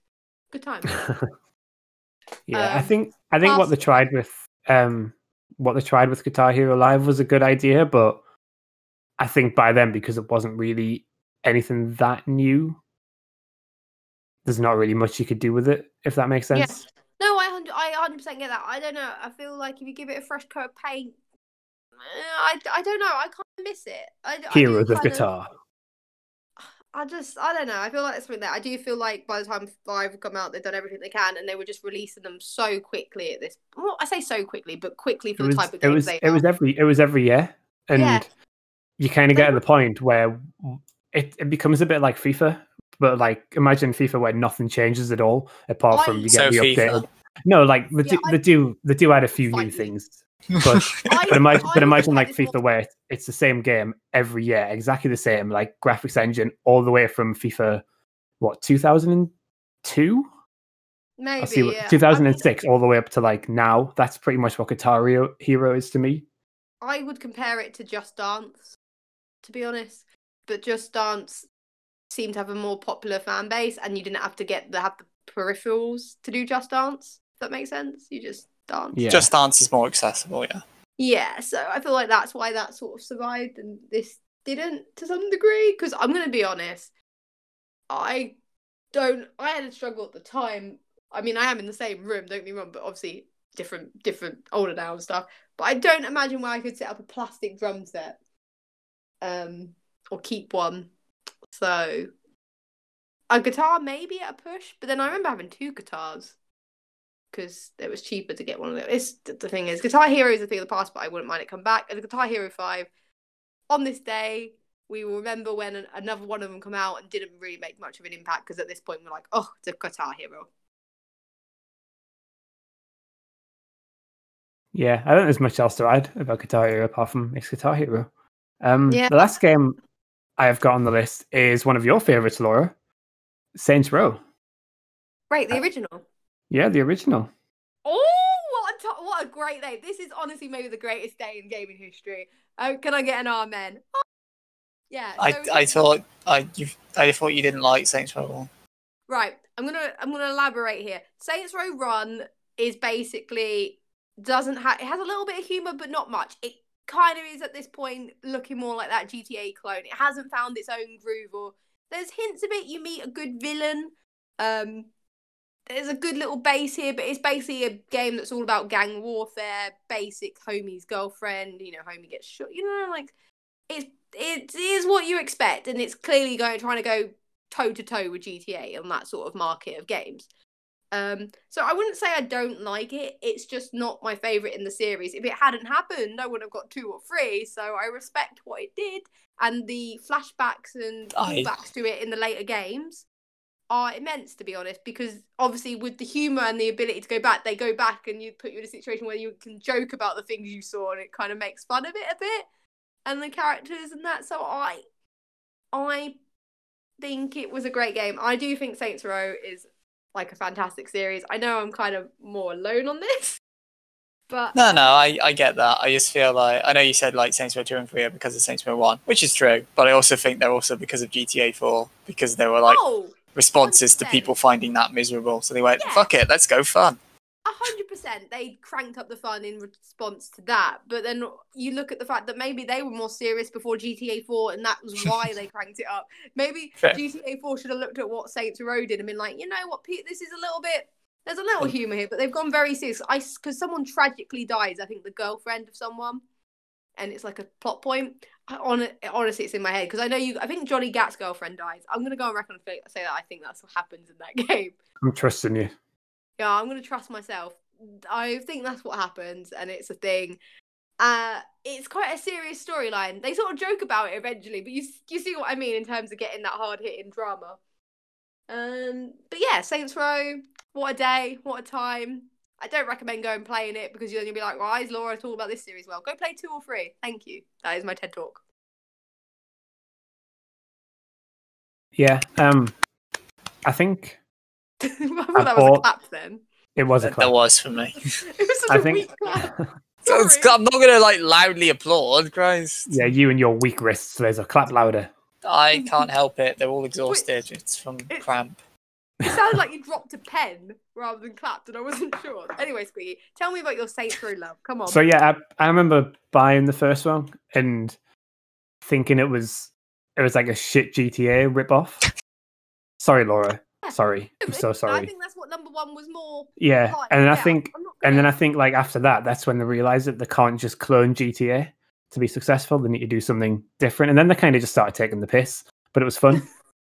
Good time. yeah, I Um, think I think what they tried with um what they tried with Guitar Hero Live was a good idea, but I think by then because it wasn't really anything that new, there's not really much you could do with it, if that makes sense. No, I hundred, I hundred percent get that. I don't know. I feel like if you give it a fresh coat of paint, eh, I, I don't know. I kind of miss it. I, I do Heroes of kind Guitar. I just, I don't know. I feel like that's something that I do feel like by the time five have come out, they've done everything they can, and they were just releasing them so quickly at this. Well, I say so quickly, but quickly for It the was type of it was they it was every it was every year. And Yeah. you kind of get to the point where it, it becomes a bit like FIFA. But like imagine FIFA where nothing changes at all apart from I- you So get the FIFA. updated No, like the Yeah, do, I- the do the do add a few new things, but I- but imagine I but imagine like FIFA where it's the same game every year, exactly the same, like graphics engine all the way from FIFA, what two thousand and two? Maybe I see what yeah. I two thousand and mean, all the way up to like now. That's pretty much what Guitar Hero, Hero is to me. I would compare it to Just Dance, to be honest. But Just Dance seemed to have a more popular fan base, and you didn't have to get the have the peripherals to do Just Dance. If that makes sense. You just dance. Yeah. Just Dance is more accessible, yeah. Yeah, so I feel like that's why that sort of survived and this didn't to some degree. Because I'm going to be honest, I don't. I had a struggle at the time. I mean, I am in the same room. Don't get me wrong, but obviously different, different, older now and stuff. But I don't imagine where I could set up a plastic drum set, um, or keep one. So a guitar maybe at a push, but then I remember having two guitars because it was cheaper to get one of them. It's the thing is, Guitar Hero is a thing of the past, but I wouldn't mind it come back. And the Guitar Hero Five, on this day, we will remember when an- another one of them come out and didn't really make much of an impact because at this point we're like, oh, it's a Guitar Hero. Yeah, I don't think there's much else to add about Guitar Hero apart from it's Guitar Hero. Um, Yeah. The last game I have got on the list is one of your favorites, Laura, Saints Row. Right, the Uh, original. Yeah, the original. Oh, what a to- what a great day! This is honestly maybe the greatest day in gaming history. Oh, can I get an amen? Oh, yeah. I, I thought I you I thought you didn't like Saints Row. Right. I'm gonna I'm gonna elaborate here. Saints Row One is basically doesn't have it has a little bit of humor, but not much. It kind of is at this point looking more like that GTA clone. It hasn't found its own groove, or there's hints of it. You meet a good villain. Um, there's a good little base here, but it's basically a game that's all about gang warfare, basic homie's girlfriend. You know, homie gets shot. You know, like it's it is what you expect, and it's clearly going trying to go toe to toe with GTA on that sort of market of games. Um, so I wouldn't say I don't like it. It's just not my favorite in the series. If it hadn't happened, I would have got two or three. So I respect what it did, and the flashbacks and I- callbacks to it in the later games are immense, to be honest. Because obviously, with the humor and the ability to go back, they go back and you put you in a situation where you can joke about the things you saw, and it kind of makes fun of it a bit, and the characters and that. So I, I think it was a great game. I do think Saints Row is like a fantastic series. I know I'm kind of more alone on this, but No, no, I, I get that. I just feel like I know you said like Saints Row two and three are because of Saints Row one, which is true. But I also think they're also because of GTA four because they were like oh, responses to 100%. people finding that miserable. So they went, Yeah. "Fuck it, let's go fun." a hundred percent, they cranked up the fun in response to that. But then you look at the fact that maybe they were more serious before GTA Four, and that was why they cranked it up. Maybe Fair. GTA Four should have looked at what Saints Row did and been like, you know what, Pete, this is a little bit. There's a little mm. humor here, but they've gone very serious. I because someone tragically dies. I think the girlfriend of someone, and it's like a plot point. On, honestly, it's in my head because I know you. I think Johnny Gat's girlfriend dies. I'm gonna go on record and say say that I think that's what happens in that game. I'm trusting you. Yeah, I'm gonna trust myself. I think that's what happens, and it's a thing. Uh, it's quite a serious storyline. They sort of joke about it eventually, but you you see what I mean in terms of getting that hard hitting drama. Um, but yeah, Saints Row, what a day, what a time. I don't recommend going playing it because you're going to be like, why is Laura talking about this series well? Go play two or three. Thank you. That is my TED talk. Yeah. Um, I think. I thought I that bought... was a clap then. It was a clap. That was for me. it was such I a think... weak clap. I'm not gonna like loudly applaud, Christ. Yeah, you and your weak wrists, Liz. Clap louder. I can't help it. They're all exhausted. It's from cramp. It sounded like you dropped a pen rather than clapped, and I wasn't sure. Anyway, Squiggy, tell me about your Saints Row love. Come on. So yeah, I, I remember buying the first one and thinking it was it was like a shit GTA ripoff. Sorry, Laura. Sorry. I'm so sorry. I think that's what number one was more. Yeah, like. and then I think and then I think like after that, that's when they realized that they can't just clone GTA to be successful. They need to do something different, and then they kind of just started taking the piss. But it was fun.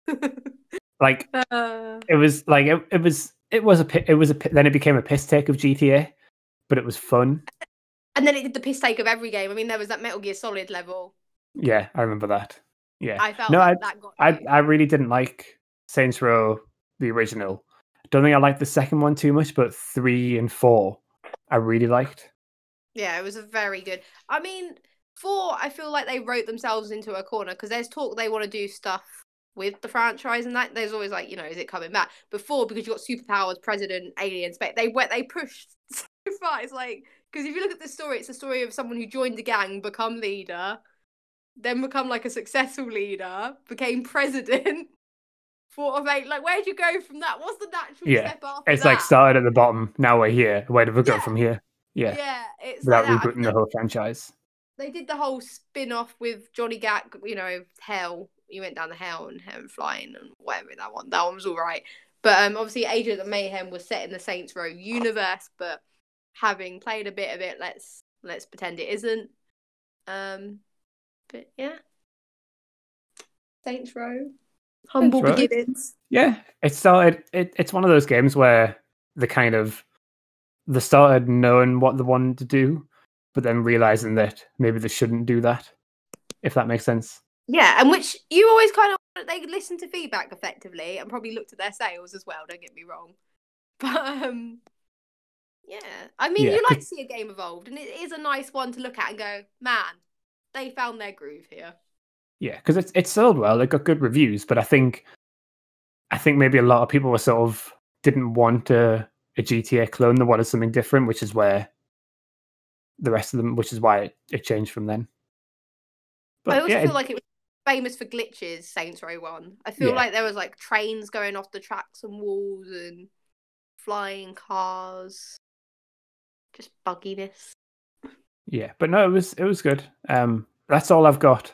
like uh, it was like it, it was it was a it was a then it became a piss take of GTA, but it was fun. and then it did the piss take of every game. I mean, there was that Metal Gear Solid level. Yeah, I remember that. Yeah, I felt No, like that got. I you. I really didn't like Saints Row the original. Don't think I liked the second one too much, but three and four I really liked. Yeah, it was a very good. I mean, four. I feel like they wrote themselves into a corner because there's talk they want to do stuff with the franchise and that. There's always like, you know, is it coming back? Before because you got superpowers, president, aliens, but they went they pushed so far. It's like because if you look at the story, it's a story of someone who joined the gang, become leader, then become like a successful leader, became president. Thought of eight, like where'd you go from that? What's the natural Yeah, step after It's that? like started at the bottom. Now we're here. Where do we go Yeah. from here? Yeah, Yeah, it's without like rebooting the whole franchise. they did the whole spin off with Johnny Gat, you know, hell. You went down the hill and him flying and whatever that one. That one was all right. But um, obviously, Agent of Mayhem was set in the Saints Row universe. But having played a bit of it, let's let's pretend it isn't. Um, but yeah, Saints Row, humble Row. beginnings. Yeah, it started. It, it's one of those games where the kind of they started knowing what they wanted to do, but then realizing that maybe they shouldn't do that. If that makes sense. Yeah, and which you always kind of they listen to feedback effectively and probably looked at their sales as well. Don't get me wrong, but um, yeah, I mean, Yeah, you like to see a game evolved, and it is a nice one to look at and go, man, they found their groove here. Yeah, because it's it sold well. It got good reviews, but I think, I think maybe a lot of people were sort of didn't want a, a GTA clone. They wanted something different, which is where the rest of them, which is why it, it changed from then. I also yeah, feel it- like it was famous for glitches. Saints Row One. I feel Yeah. like there was like trains going off the tracks and walls and flying cars, just bugginess. Yeah, but no, it was it was good. Um, that's all I've got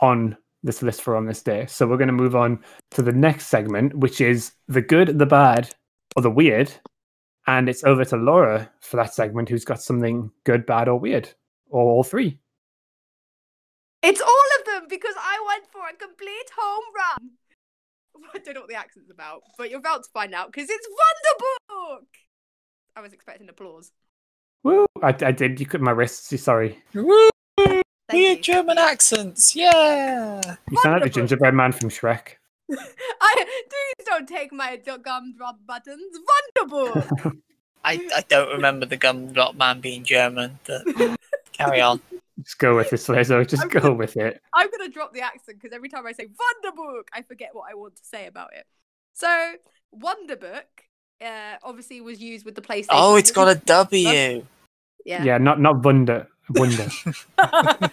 on this list for on this day. So we're going to move on to the next segment, which is the good, the bad, or the weird, and it's over to Laura for that segment, who's got something good, bad, or weird, or all three. It's all because I went for a complete home run. I don't know what the accent's about, but you're about to find out because it's Wonderbook. I was expecting applause. Woo! I, I did. You cut my wrists. Sorry. Woo! Thank Weird. German accents. Yeah. You sound like the gingerbread man from Shrek. I please don't take my gumdrop buttons. Wonderbook. I, I don't remember the Gumdrop Man being German, but carry on. Just go with this, Slazo. Just I'm go gonna- with it. I'm gonna drop the accent because every time I say Wonderbook, I forget what I want to say about it. So Wonderbook, uh, obviously was used with the PlayStation. Oh, it's got a W. Yeah, yeah. not not Wonder. Wonder.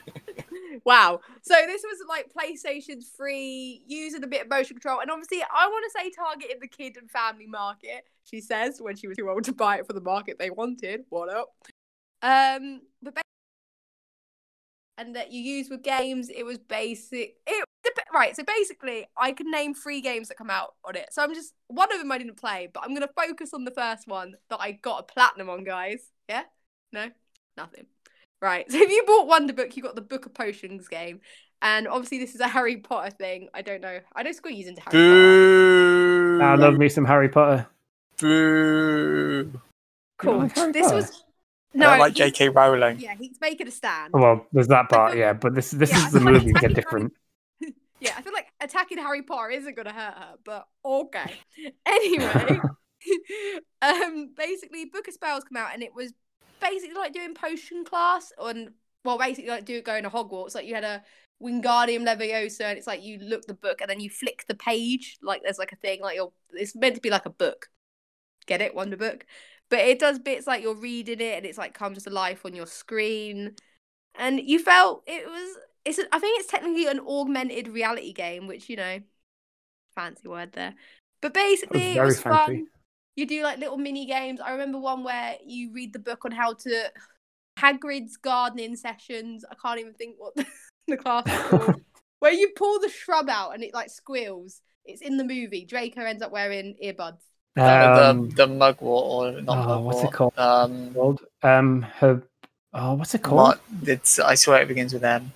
wow. So this was like PlayStation 3, using a bit of motion control, and obviously I want to say targeting the kid and family market. She says when she was too old to buy it for the market they wanted. What up? Um, but ba- and that you use with games, it was basic. It dep- right. So basically, I can name three games that come out on it. So I'm just one of them I didn't play, but I'm gonna focus on the first one that I got a platinum on, guys. Yeah. No, nothing. Right. So if you bought Wonder Book, you got the Book of Potions game. And obviously this is a Harry Potter thing. I don't know. I don't squeeze into Harry Potter. Boo. I love me some Harry Potter. Boo. Cool. like Harry this Potter? was I no don't like J.K. Rowling. Yeah, he's making a stand. Well, there's that part, feel- yeah. But this this Yeah, is the feel like movie. Get attacking different. Yeah, I feel like attacking Harry Potter isn't gonna hurt her, but okay. Anyway, um, basically, Book of Spells come out, and it was basically like doing potion class, and well, basically like do going to Hogwarts. Like you had a Wingardium Leviosa, and it's like you look the book and then you flick the page, like there's like a thing, like you're it's meant to be like a book. Get it, Wonder Book, but it does bits like you're reading it and it's like comes to life on your screen, and you felt it was. It's a, I think it's technically an augmented reality game, which you know, fancy word there, but basically it was fancy. fun. You do like little mini games. I remember one where you read the book on how to Hagrid's gardening sessions. I can't even think what the, the class is called. where you pull the shrub out and it like squeals. It's in the movie. Draco ends up wearing earbuds. Um, the the mugwort or not oh, what's it called? Um, called? Um, her. Oh, what's it called? what? It's I swear it begins with M.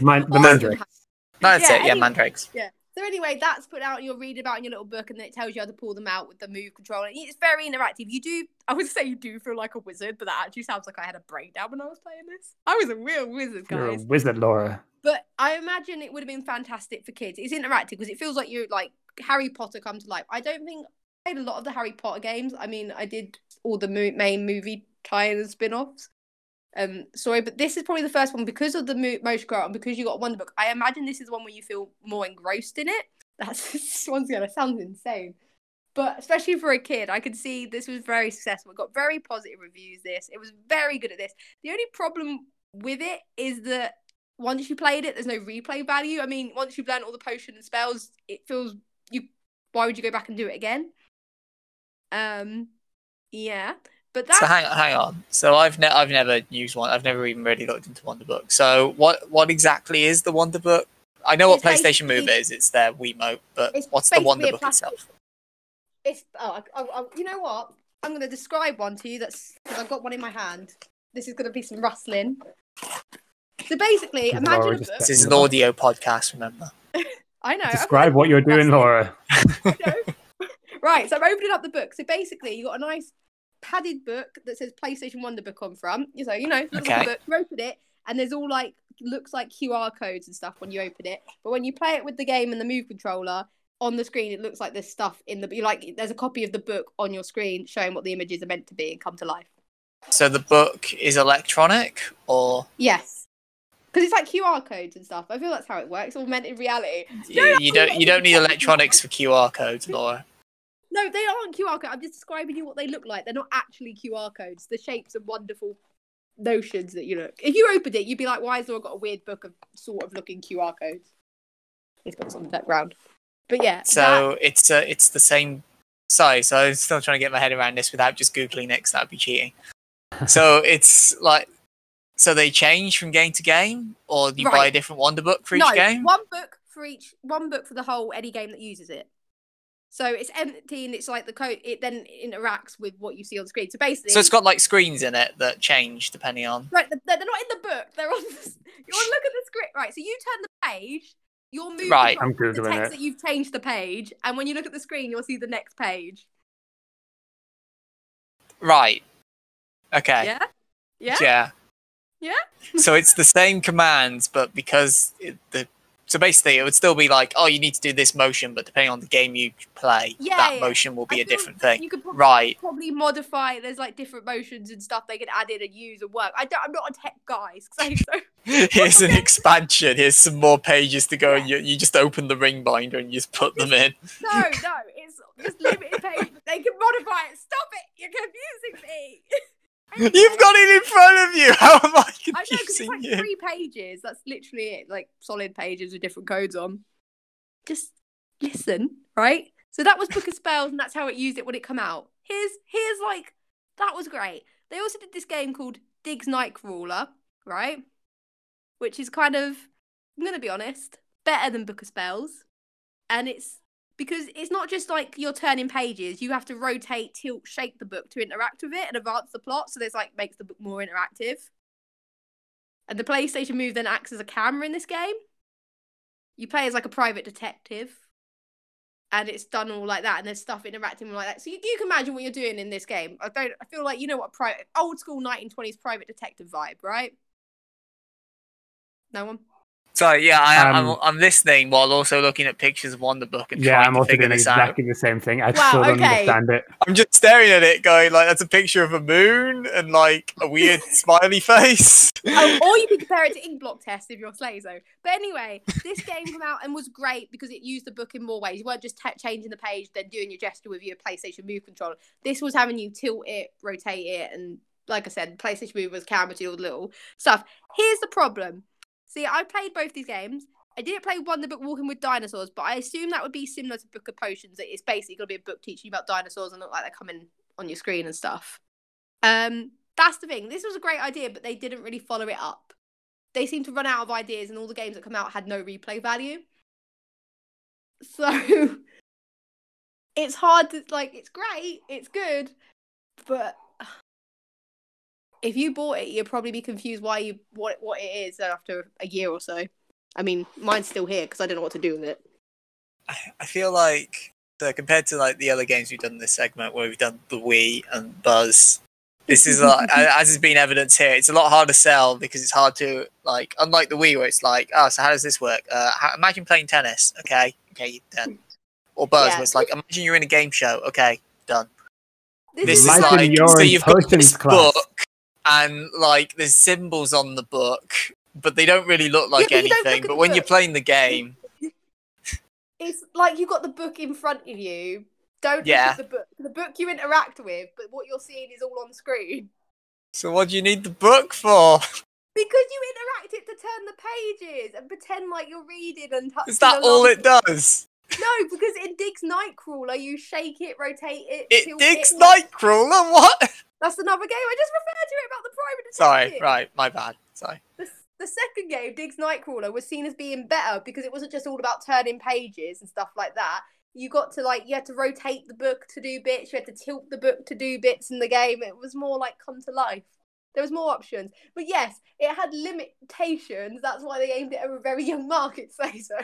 Man- the Awesome. Mandrake. That's Yeah, it. Yeah, anyway- mandrakes. Yeah. So anyway, that's put out. You'll read about in your little book, and then it tells you how to pull them out with the move control. And it's very interactive. You do, I would say, you do feel like a wizard, but that actually sounds like I had a breakdown when I was playing this. I was a real wizard, You're a guys. wizard, Laura. But I imagine it would have been fantastic for kids. It's interactive because it feels like you're like Harry Potter come to life. I don't think I played a lot of the Harry Potter games. I mean, I did all the mo- main movie tie-in and spin-offs. Um, sorry, but this is probably the first one because of the mo- motion control and because you got Wonder Book. I imagine this is one where you feel more engrossed in it. That's once again, it sounds insane. But especially for a kid, I could see this was very successful. It got very positive reviews. This it was very good at this. The only problem with it is that once you played it, there's no replay value. I mean, once you've learned all the potion and spells, it feels. Why would you go back and do it again? Um, yeah, but that's So hang hang on. So I've ne- I've never used one. I've never even really looked into Wonder Book. So what what exactly is the Wonder Book? I know what PlayStation Move is. It's their Wiimote, but what's the Wonder Book itself? it's. Oh, I, I, I- you know what? I'm going to describe one to you. That's because I've got one in my hand. This is going to be some rustling. So basically, imagine a book. This is an audio podcast. Remember? I know. Describe what you're doing, Laura. right, so I'm opening up the book. So basically, you got a nice padded book that says PlayStation Wonder Book on front. So you know, looks like Okay. a book. You open it, and there's all like looks like QR codes and stuff when you open it. But when you play it with the game and the Move controller on the screen, it looks like there's stuff in the you like. There's a copy of the book on your screen showing what the images are meant to be and come to life. So the book is electronic, or Yes. Because it's like QR codes and stuff. I feel that's how it works. Augmented reality. you, you don't you don't need electronics for QR codes, Laura. No, they aren't QR codes. I'm just describing you what they look like. They're not actually QR codes. The shapes are wonderful notions that you look. If you opened it, you'd be like, "Why has Laura got a weird book of sort of looking QR codes?" It's got some background. But yeah, that- So it's uh, it's the same size. So I'm still trying to get my head around this without just googling it. 'cause that'd be cheating. so it's like, so they change from game to game, or you buy a different Wonder Book for each no, game. one book for each. One book for the whole any game that uses it. So it's empty and it's like the code. It then interacts with what you see on the screen. So basically, So it's got like screens in it that change depending on. Right, they're, they're not in the book. They're on. The, you want to look at the script, right? So you turn the page. You're moving. Right. I'm the Googling text it. that you've changed the page, and when you look at the screen, you'll see the next page. Right. Okay. Yeah, yeah. Yeah. Yeah? so it's the same commands, but because it, the so basically it would still be like, oh, you need to do this motion, but depending on the game you play, Yeah, that yeah. motion will be I a different thing. You could probably, Right. probably modify. There's like different motions and stuff they can add in and use and work. I don't. I'm not a tech guy, so, Here's an expansion. Here's some more pages to go, and you, you just open the ring binder and you just put them in. no, no. It's just limited page. They can modify it. Stop it! You're confusing me. You've got it in front of you. How am I I know it's like you? three pages. That's literally it. Like solid pages with different codes on. Just listen, right? So that was Book of Spells, and that's how it used it when it come out. Here's here's like that was great. They also did this game called Diggs Nightcrawler, right? Which is kind of I'm gonna be honest, better than Book of Spells, and it's because it's not just like you're turning pages. You have to rotate, tilt, shake the book to interact with it and advance the plot. So there's like makes the book more interactive. And the PlayStation Move then acts as a camera in this game. You play as like a private detective, and it's done all like that. And there's stuff interacting like that. So you, you can imagine what you're doing in this game. I don't. I feel like you know what private old school 1920s private detective vibe, right? No one. Sorry, yeah, I, Um, I'm, I'm listening while also looking at pictures of Wonderbook and yeah, trying I'm to also figure doing this out. exactly the same thing. I Wow, still don't okay. understand it. I'm just staring at it, going like, "That's a picture of a moon and like a weird smiley face." oh, or you could compare it to Ink Blot Test if you're Slazo. But anyway, this game came out and was great because it used the book in more ways. You weren't just ta changing the page, then doing your gesture with your PlayStation Move controller. This was having you tilt it, rotate it, and like I said, PlayStation Move was camera to all the little stuff. Here's the problem. See, I played both these games. I didn't play Wonder Book Walking with Dinosaurs, but I assume that would be similar to Book of Potions. It's basically going to be a book teaching you about dinosaurs and look like they're coming on your screen and stuff. Um, that's the thing. This was a great idea, but they didn't really follow it up. They seem to run out of ideas, and all the games that come out had no replay value. So it's hard to like. It's great. It's good, but if you bought it, you'd probably be confused why you what what it is after a year or so. I mean, mine's still here because I don't know what to do with it. I, I feel like so compared to like the other games we've done in this segment, where we've done the Wii and Buzz, this is like, as has been evidence here. It's a lot harder to sell because it's hard to like, unlike the Wii, where it's like, oh, so how does this work? Uh, how, imagine playing tennis. Okay, okay, done. Or Buzz, Yeah. where it's like, imagine you're in a game show. Okay, done. This, This is is like you're so you've got this class. book and like there's symbols on the book, but they don't really look like but you don't look anything. But when you're playing the game, it's like you've got the book in front of you. Don't Yeah. the book. The book you interact with, but what you're seeing is all on screen. so what do you need the book for? Because you interact it to turn the pages and pretend like you're reading and touching Is that all it does? No, because in Diggs Nightcrawler, you shake it, rotate it. It digs like- Nightcrawler. What? That's another game. I just referred to it about the private Sorry, right, my bad. Sorry. The, the second game, Diggs Nightcrawler, was seen as being better because it wasn't just all about turning pages and stuff like that. You got to like you had to rotate the book to do bits. You had to tilt the book to do bits in the game. It was more like come to life. There was more options, but yes, it had limitations. That's why they aimed it at a very young market. Say so.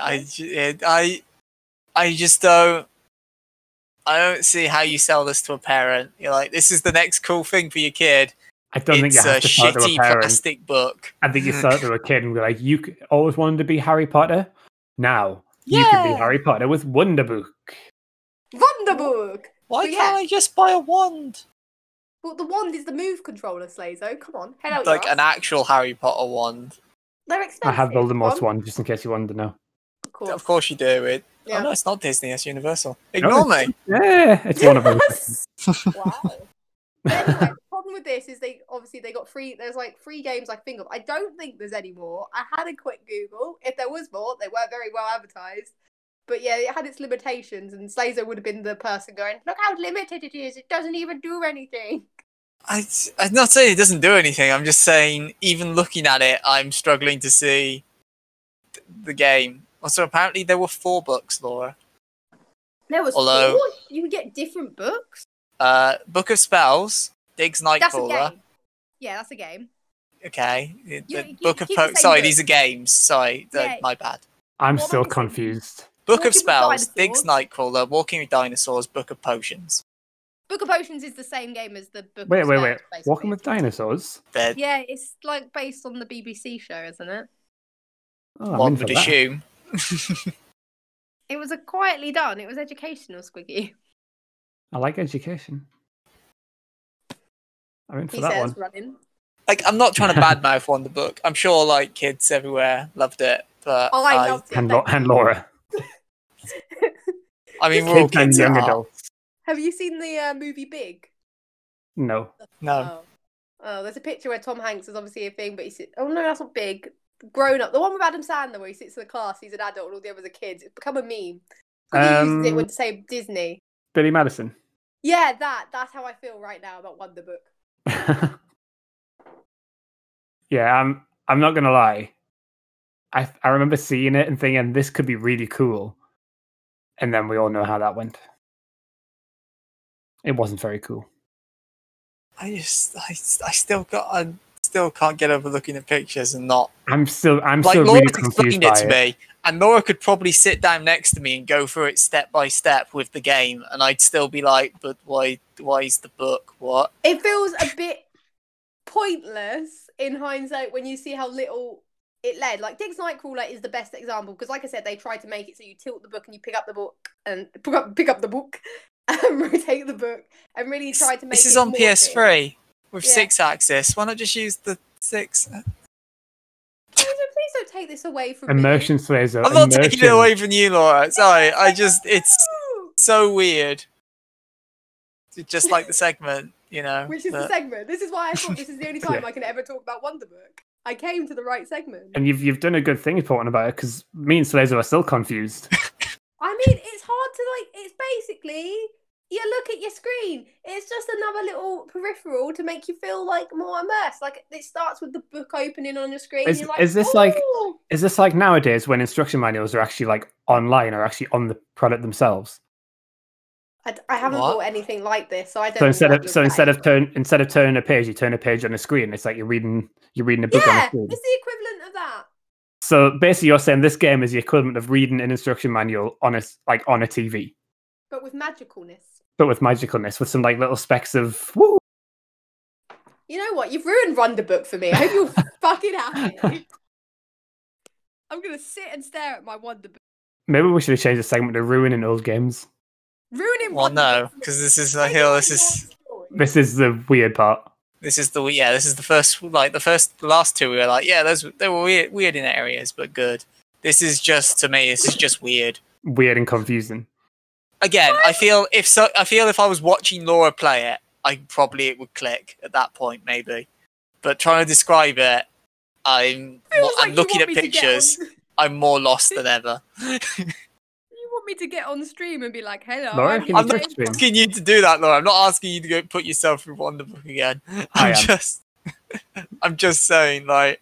I, I, I just don't. I don't see how you sell this to a parent. You're like, this is the next cool thing for your kid. I don't think you it's a have to sell it to a shitty parent. plastic book. I think you sell it to a kid and be like, you always wanted to be Harry Potter. Now you can be Harry Potter with Wonderbook. Wonderbook. Why But can't yeah. I just buy a wand? Well, the wand is the move controller, Slazo. Come on, head out. Like your an actual Harry Potter wand. They're expensive. I have Voldemort's Come on, one just in case you wanted to know. Of course. Of course you do. It. Oh, yeah. Oh no, it's not Disney. It's Universal. Ignore me. Yeah, it's one of them. wow. Anyway, the problem with this is they obviously they got free. There's like free games I think of. I don't think there's any more. I had a quick Google. If there was more, they weren't very well advertised. But yeah, it had its limitations, and Slazo would have been the person going, "Look how limited it is. It doesn't even do anything." I, I'm not saying it doesn't do anything. I'm just saying, even looking at it, I'm struggling to see th- the game. Also, apparently there were four books, Laura. There was Although- four. You could get different books. Uh, Book of Spells, Diggs That's a Nightcrawler. game. Yeah, that's a game. Okay, the You- you Book of keep the Sorry, book. these are games. Sorry, th- Yeah. my bad. I'm What still about the same- confused. Book Walking of Spells, Diggs Nightcrawler, Walking with Dinosaurs, Book of Potions. Book of Potions is the same game as the book. Wait, of wait, Spells, wait. basically. Walking with dinosaurs? They're Yeah, it's like based on the BBC show, isn't it? Oh, I'm one in for would that. assume. It was a quietly done. It was educational, Squiggy. I like education. I'm in for He that says, one. running. like, I'm not trying to badmouth Wonder Book. I'm sure like kids everywhere loved it, but Oh, I I, loved it. And, Lo- and. Laura. I mean, we're all Kids and young adults. Have you seen the uh, movie Big? No. No, Oh. oh, there's a picture where Tom Hanks is obviously a thing, but he's oh no, that's not Big. Grown up, the one with Adam Sandler where he sits in the class, he's an adult, and all the others are kids. It's become a meme. Squiggy uses it Um, when to say Disney. Billy Madison. Yeah, that. That's how I feel right now about Wonder Book. yeah, I'm. I'm not gonna lie. I I remember seeing it and thinking this could be really cool, and then we all know how that went. It wasn't very cool. I just, I, I still got, I still can't get over looking at pictures and not I'm still. I'm like still Laura's really confused explained it by to it. me, and Laura could probably sit down next to me and go through it step by step with the game, and I'd still be like, "But why? Why is the book? What?" It feels a bit pointless in hindsight when you see how little it led. Like Diggs Nightcrawler is the best example because, like I said, they tried to make it so you tilt the book and you pick up the book and pick up pick up the book and rotate the book and really try to make. This is it on PS3 with Yeah. Sixaxis. Why not just use the six? Please oh, don't- take this away from me. Immersion, Slazer. I'm not taking it away from you, Laura. Sorry, I just it's so weird. It's Just like the segment, you know. Which is the segment. This is why I thought this is the only time Yeah. I can ever talk about Wonder Book. I came to the right segment. And you've you've done a good thing reporting about it because me and Slazer are still confused. I mean, it's hard to like. It's basically you look at your screen. It's just another little peripheral to make you feel like more immersed. Like it starts with the book opening on your screen. Is- you're like, is this like- Is this like nowadays when instruction manuals are actually like online or actually on the product themselves? I, I haven't What? bought anything like this, so I don't. So instead of you're so instead of turn instead of turning a page, you turn a page on a screen. It's like you're reading you're reading a book on a yeah, screen. it's the equivalent of that. So basically, you're saying this game is the equivalent of reading an instruction manual on a like on a TV, but with magicalness. But with magicalness, with some like little specks of woo. You know what? You've ruined Wonder Book for me. I hope you're fucking happy. I'm gonna sit and stare at my Wonder Book. Maybe we should have changed the segment to ruining old games. Ruining Well, Wonder no, because this is I the hill. This is. This is the weird part. this is the yeah. This is the first like the first the last two. We were like yeah, those they were weird weird in areas, but good. This is just to me. This is just weird. Weird and confusing. Again, I feel if so, I feel if I was watching Laura play it, I probably it would click at that point maybe. But trying to describe it, I'm Feels I'm like looking at me to get pictures. I'm more lost than ever. You want me to get on stream and be like, "Hello, Laura, I'm can you I'm touch playing stream? asking you to do that, Laura. I'm not asking you to go put yourself through Wonderbook again. I I'm am. just, I'm just saying, like,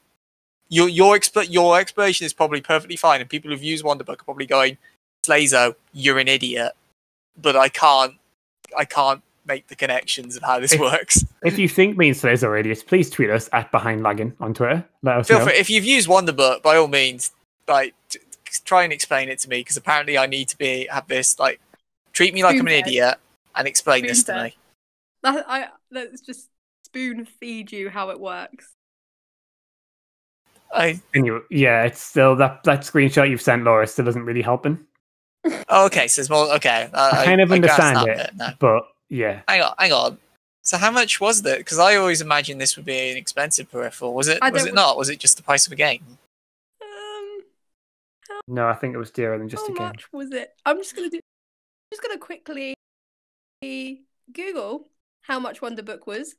your your expl- your explanation is probably perfectly fine, and people who've used Wonderbook are probably going, "Slazo, you're an idiot," but I can't, I can't make the connections of how this If- works. If you think me and Slazer are idiots, please tweet us at Behind Lagging on Twitter. Let us Feel know. free if you've used Wonderbook, by all means, like, t- t- try and explain it to me because apparently I need to be have this like, treat me like I'm an Spoon-fed. idiot and explain this to Spoon-fed. me. That, I let's just spoon feed you how it works. I And you, yeah, it's still that that screenshot you've sent Laura still isn't really helping. Oh, okay, so there's more. Okay, I kind of grasp understand that it. bit now. But yeah, Hang on, hang on. So how much was that? Because I always imagined this would be an expensive peripheral. Was it? I Was it not? Was it just the price of a game? Um, no, I think it was dearer than just a game. much was it? I'm just gonna do. I'm Just gonna quickly Google how much Wonder Book was.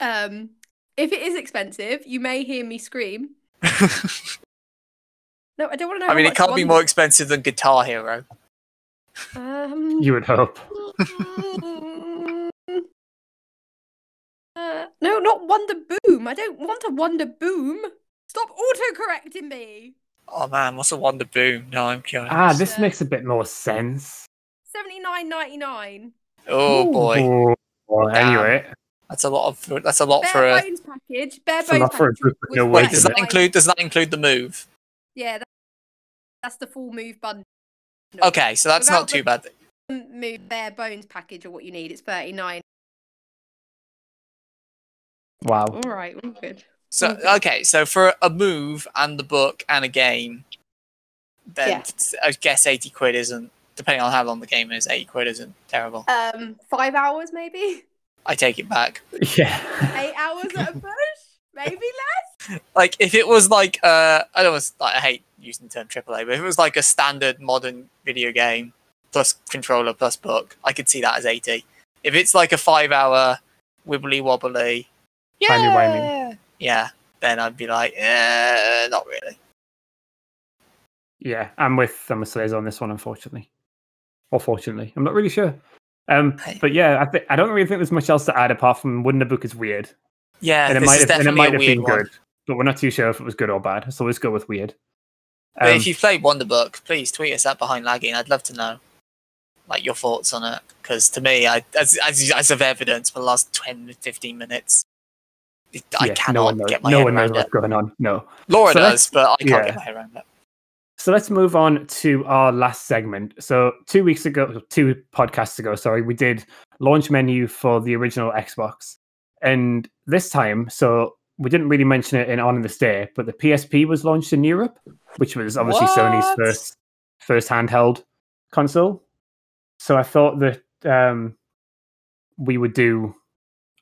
Um, if it is expensive, you may hear me scream. No, I don't want to know. I mean, it can't be more expensive than Guitar Hero. Um, You would hope. Uh, no, not Wonder Boom. I don't want a Wonder Boom. Stop auto-correcting me. Oh man, what's a Wonder Boom? No, I'm curious. Ah, this Uh, makes a bit more sense. Seventy nine ninety nine. oh boy, Ooh. Well, Damn. anyway, that's a lot of that's a lot for Bare a. bones package. Bare bones lot for a package with no Wait, does that include does that include the move? Yeah, that, that's the full move bundle. Okay, so that's Without not too bad. Move bare bones package or what you need. It's thirty nine. Wow. All right, all good. So Mhm. okay, so for a move and the book and a game, then Yeah. I guess eighty quid isn't. Depending on how long the game is, eighty quid isn't terrible. Um, five hours maybe. I take it back. Yeah. Eight hours at a push, maybe less. Like if it was like uh, I don't know, like, I hate using the term AAA, but if it was like a standard modern video game plus controller plus book, I could see that as eighty. If it's like a five-hour wibbly wobbly, yeah, yeah, then I'd be like, eh, not really. yeah, I'm with I'm with Slazer on this one, unfortunately. Or fortunately. I'm not really sure. Um, Hey. but yeah, I, th- I don't really think there's much else to add apart from Wonder Book is weird. Yeah, and it this might is have, and it might a have weird been one. good, but we're not too sure if it was good or bad. So let's go with weird. But Um, if you've played Wonderbook, please tweet us at Behind Lagging. I'd love to know, like your thoughts on it. Because to me, I, as, as as of evidence, for the last 10, 15 minutes, it, I yeah, cannot no one knows, get my no head one knows what's it. going on. No. Laura So does, but I can't yeah. get my head around it. So let's move on to our last segment. So two weeks ago, two podcasts ago, sorry, we did launch menu for the original Xbox, and this time, so we didn't really mention it in on this day, but the PSP was launched in Europe, which was obviously Sony's first first handheld console. So I thought that um, we would do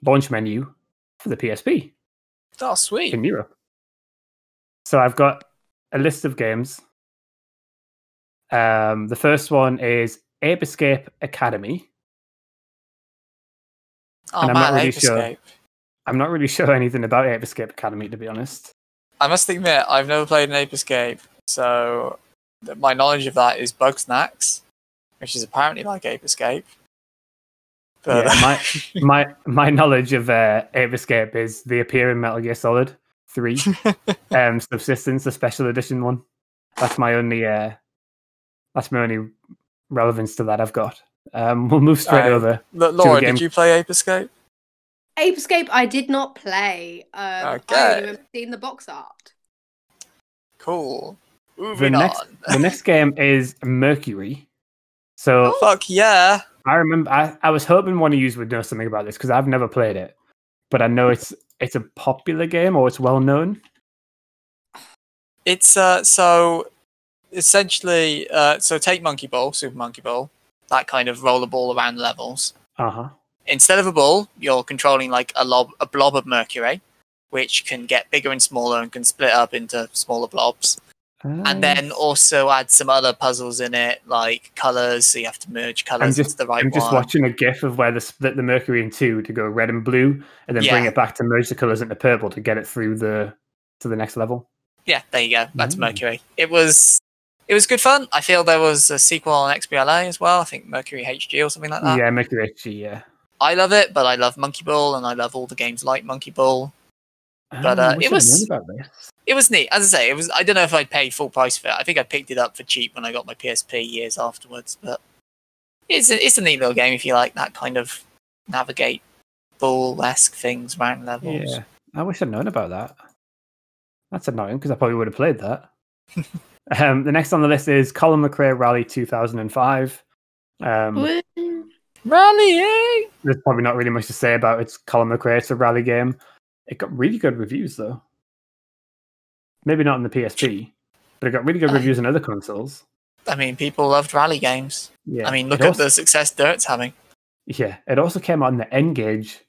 launch menu for the PSP Oh, sweet. in Europe. So I've got a list of games. Um, the first one is Ape Escape Academy. Oh and I'm man, not really Ape sure. Escape. I'm not really sure anything about Ape Escape Academy, to be honest. I must admit, I've never played an Ape Escape, so th- my knowledge of that is Bugsnax, which is apparently like Ape Escape. But Yeah, my my my knowledge of uh, Ape Escape is the appear in Metal Gear Solid Three, um, Subsistence, the special edition one. That's my only uh, that's my only relevance to that I've got. Um, we'll move straight Alright. over. Look, Laura, did you play Ape Escape? Ape Escape, I did not play. Um, I Okay. only remember seeing the box art. Cool. The Moving next on. the next game is Mercury. So Fuck yeah. I remember I, I was hoping one of you would know something about this because I've never played it, but I know it's it's a popular game or it's well known. It's uh so essentially uh so take Monkey Ball, Super Monkey Ball, that kind of roll a ball around levels. Uh huh. Instead of a ball, you're controlling like a lob a blob of mercury, which can get bigger and smaller and can split up into smaller blobs. And then also add some other puzzles in it, like colours, so you have to merge I'm colours just into the right I'm just watching a GIF of where they split the mercury in two to go red and blue, and then bring it back to merge the colors into purple to get it through the to the next level. Yeah, there you go. That's Mm. Mercury. It was it was good fun. I feel there was a sequel on XBLA as well. I think Mercury HG or something like that. yeah, Mercury HG. Yeah, I love it, but I love Monkey Ball and I love all the games like Monkey Ball. But, Ah, uh, it was- known about this. It was neat. As I say, it was I don't know if I'd pay full price for it. I think I picked it up for cheap when I got my PSP years afterwards, but it's a, it's a neat little game if you like that kind of navigate ball esque things around levels. Yeah, I wish I'd known about that. That's annoying because I probably would have played that. um, the next on the list is Colin McRae Rally 2005. Um, Woo. Rallying! there's probably not really much to say about it. It's Colin McRae. It's a rally game. It got really good reviews though. Maybe not on the PSP, but it got really good reviews on other consoles. I mean, people loved rally games. Yeah, I mean, look it at also, the success Dirt's having. yeah. It also came out on the N-Gage.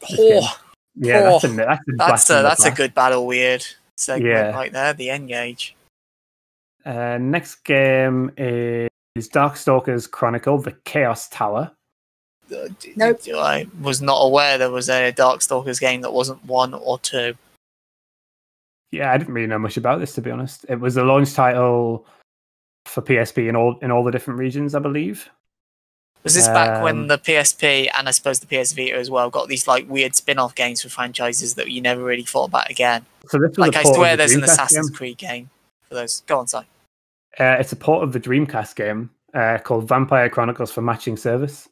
This game. Oh, Yeah, that's a Oh, that's a, that's blast a the that's a good battle weird segment Yeah. right there. The N-Gage. Uh, next game is Darkstalkers Chronicle: The Chaos Tower. D- Nope. d- I was not aware there was a Darkstalkers game that wasn't one or two. Yeah, I didn't really know much about this to be honest. It was a launch title for PSP in all in all the different regions, I believe. Was this back Um, when the PSP and I suppose the PS Vita as well got these like weird spin-off games for franchises that you never really thought about again? So this was Like a I port of swear the there's an Assassin's game. Creed game for those. Go on, sorry. Uh, it's a port of the Dreamcast game uh, called Vampire Chronicles for Matching Service.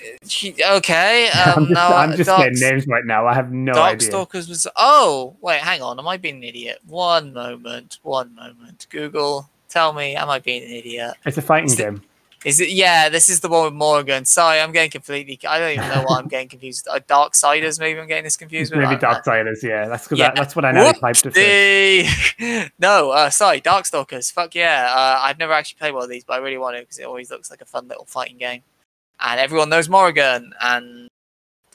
Okay. I'm Um, just, no, I'm just getting names right now. I have no idea. Darkstalkers was. Oh, wait, hang on. Am I being an idiot? One moment. One moment. Google, tell me, am I being an idiot? It's a fighting Is it- game. Is it? Yeah, this is the one with Morrigan. Sorry, I'm getting completely. I don't even know why I'm getting confused. Uh, Darksiders, maybe I'm getting this confused with. Maybe Dark don't know. Darksiders. Yeah, that's because Yeah. that's what I know. Typed it. first. Whoopsie. no, uh, sorry, Darkstalkers. Fuck yeah. Uh, I've never actually played one of these, but I really want to because it always looks like a fun little fighting game. And everyone knows Morrigan and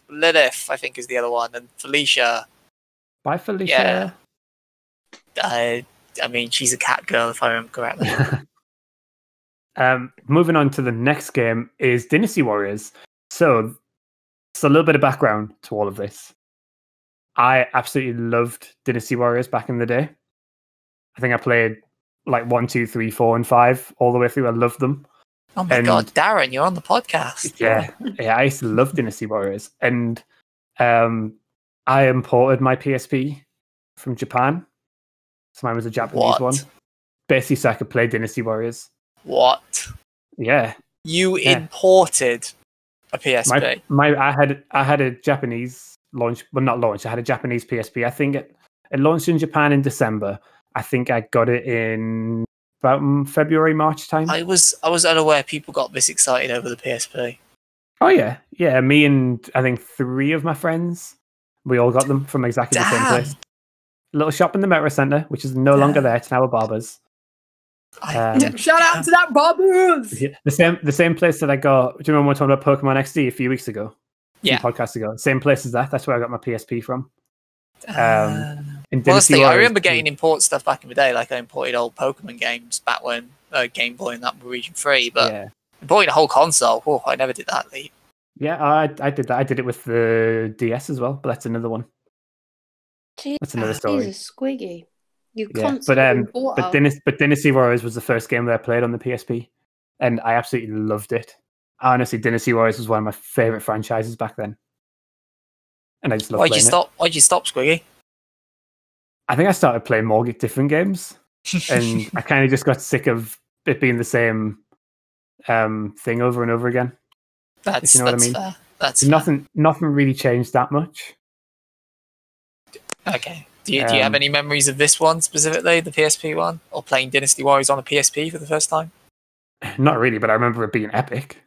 Lilith, I think, is the other one, and Felicia. Bye, Felicia. Yeah. Uh, I mean, she's a cat girl, if I remember correctly. um, moving on to the next game is Dynasty Warriors. So, it's a little bit of background to all of this. I absolutely loved Dynasty Warriors back in the day. I think I played like one, two, three, four, and five all the way through. I loved them. Oh my And- god, Darren, you're on the podcast. Yeah, yeah. I used to love Dynasty Warriors, and um, I imported my PSP from Japan. So mine was a Japanese What? one, basically, so I could play Dynasty Warriors. What? Yeah, You Yeah. imported a PSP? my my I had I had a Japanese launch, well not launch. I had a Japanese PSP. I think it it launched in Japan in December. I think I got it in about February March time. I was I was unaware people got this excited over the PSP. Oh yeah, yeah. Me and I think three of my friends We all got them from exactly the same place. Little shop in the Metro Centre, which is no longer there. It's now a barber's. I- Um, Shout out to that Barbers! Yeah, the same the same place that I got. Do you remember when we were talking about Pokemon XD a few weeks ago? A Yeah. podcast ago. Same place as that. That's where I got my PSP from. Um, In well, that's the Dynasty thing, I remember getting import stuff back in the day, like I imported old Pokemon games back when uh, Game Boy and that were region free, but yeah, importing a whole console, oh, I never did that leap. yeah. I I did that. I did it with the DS as well, but that's another one. That's another story. Jesus, Squiggy. You Yeah, constantly but, um, bought But us. Dynasty, but Dynasty Warriors was the first game that I played on the PSP, and I absolutely loved it. Honestly, Dynasty Warriors was one of my favorite franchises back then, and I just loved Why'd you playing it. stop? Why'd you stop, Squiggy? I think I started playing more different games, and I kind of just got sick of it being the same um, thing over and over again. That's you know what I mean. fair. That's fair. Nothing, nothing really changed that much. Okay. Do you, do you have Um, any memories of this one specifically, the PSP one, or playing Dynasty Warriors on a PSP for the first time? Not really, but I remember it being epic.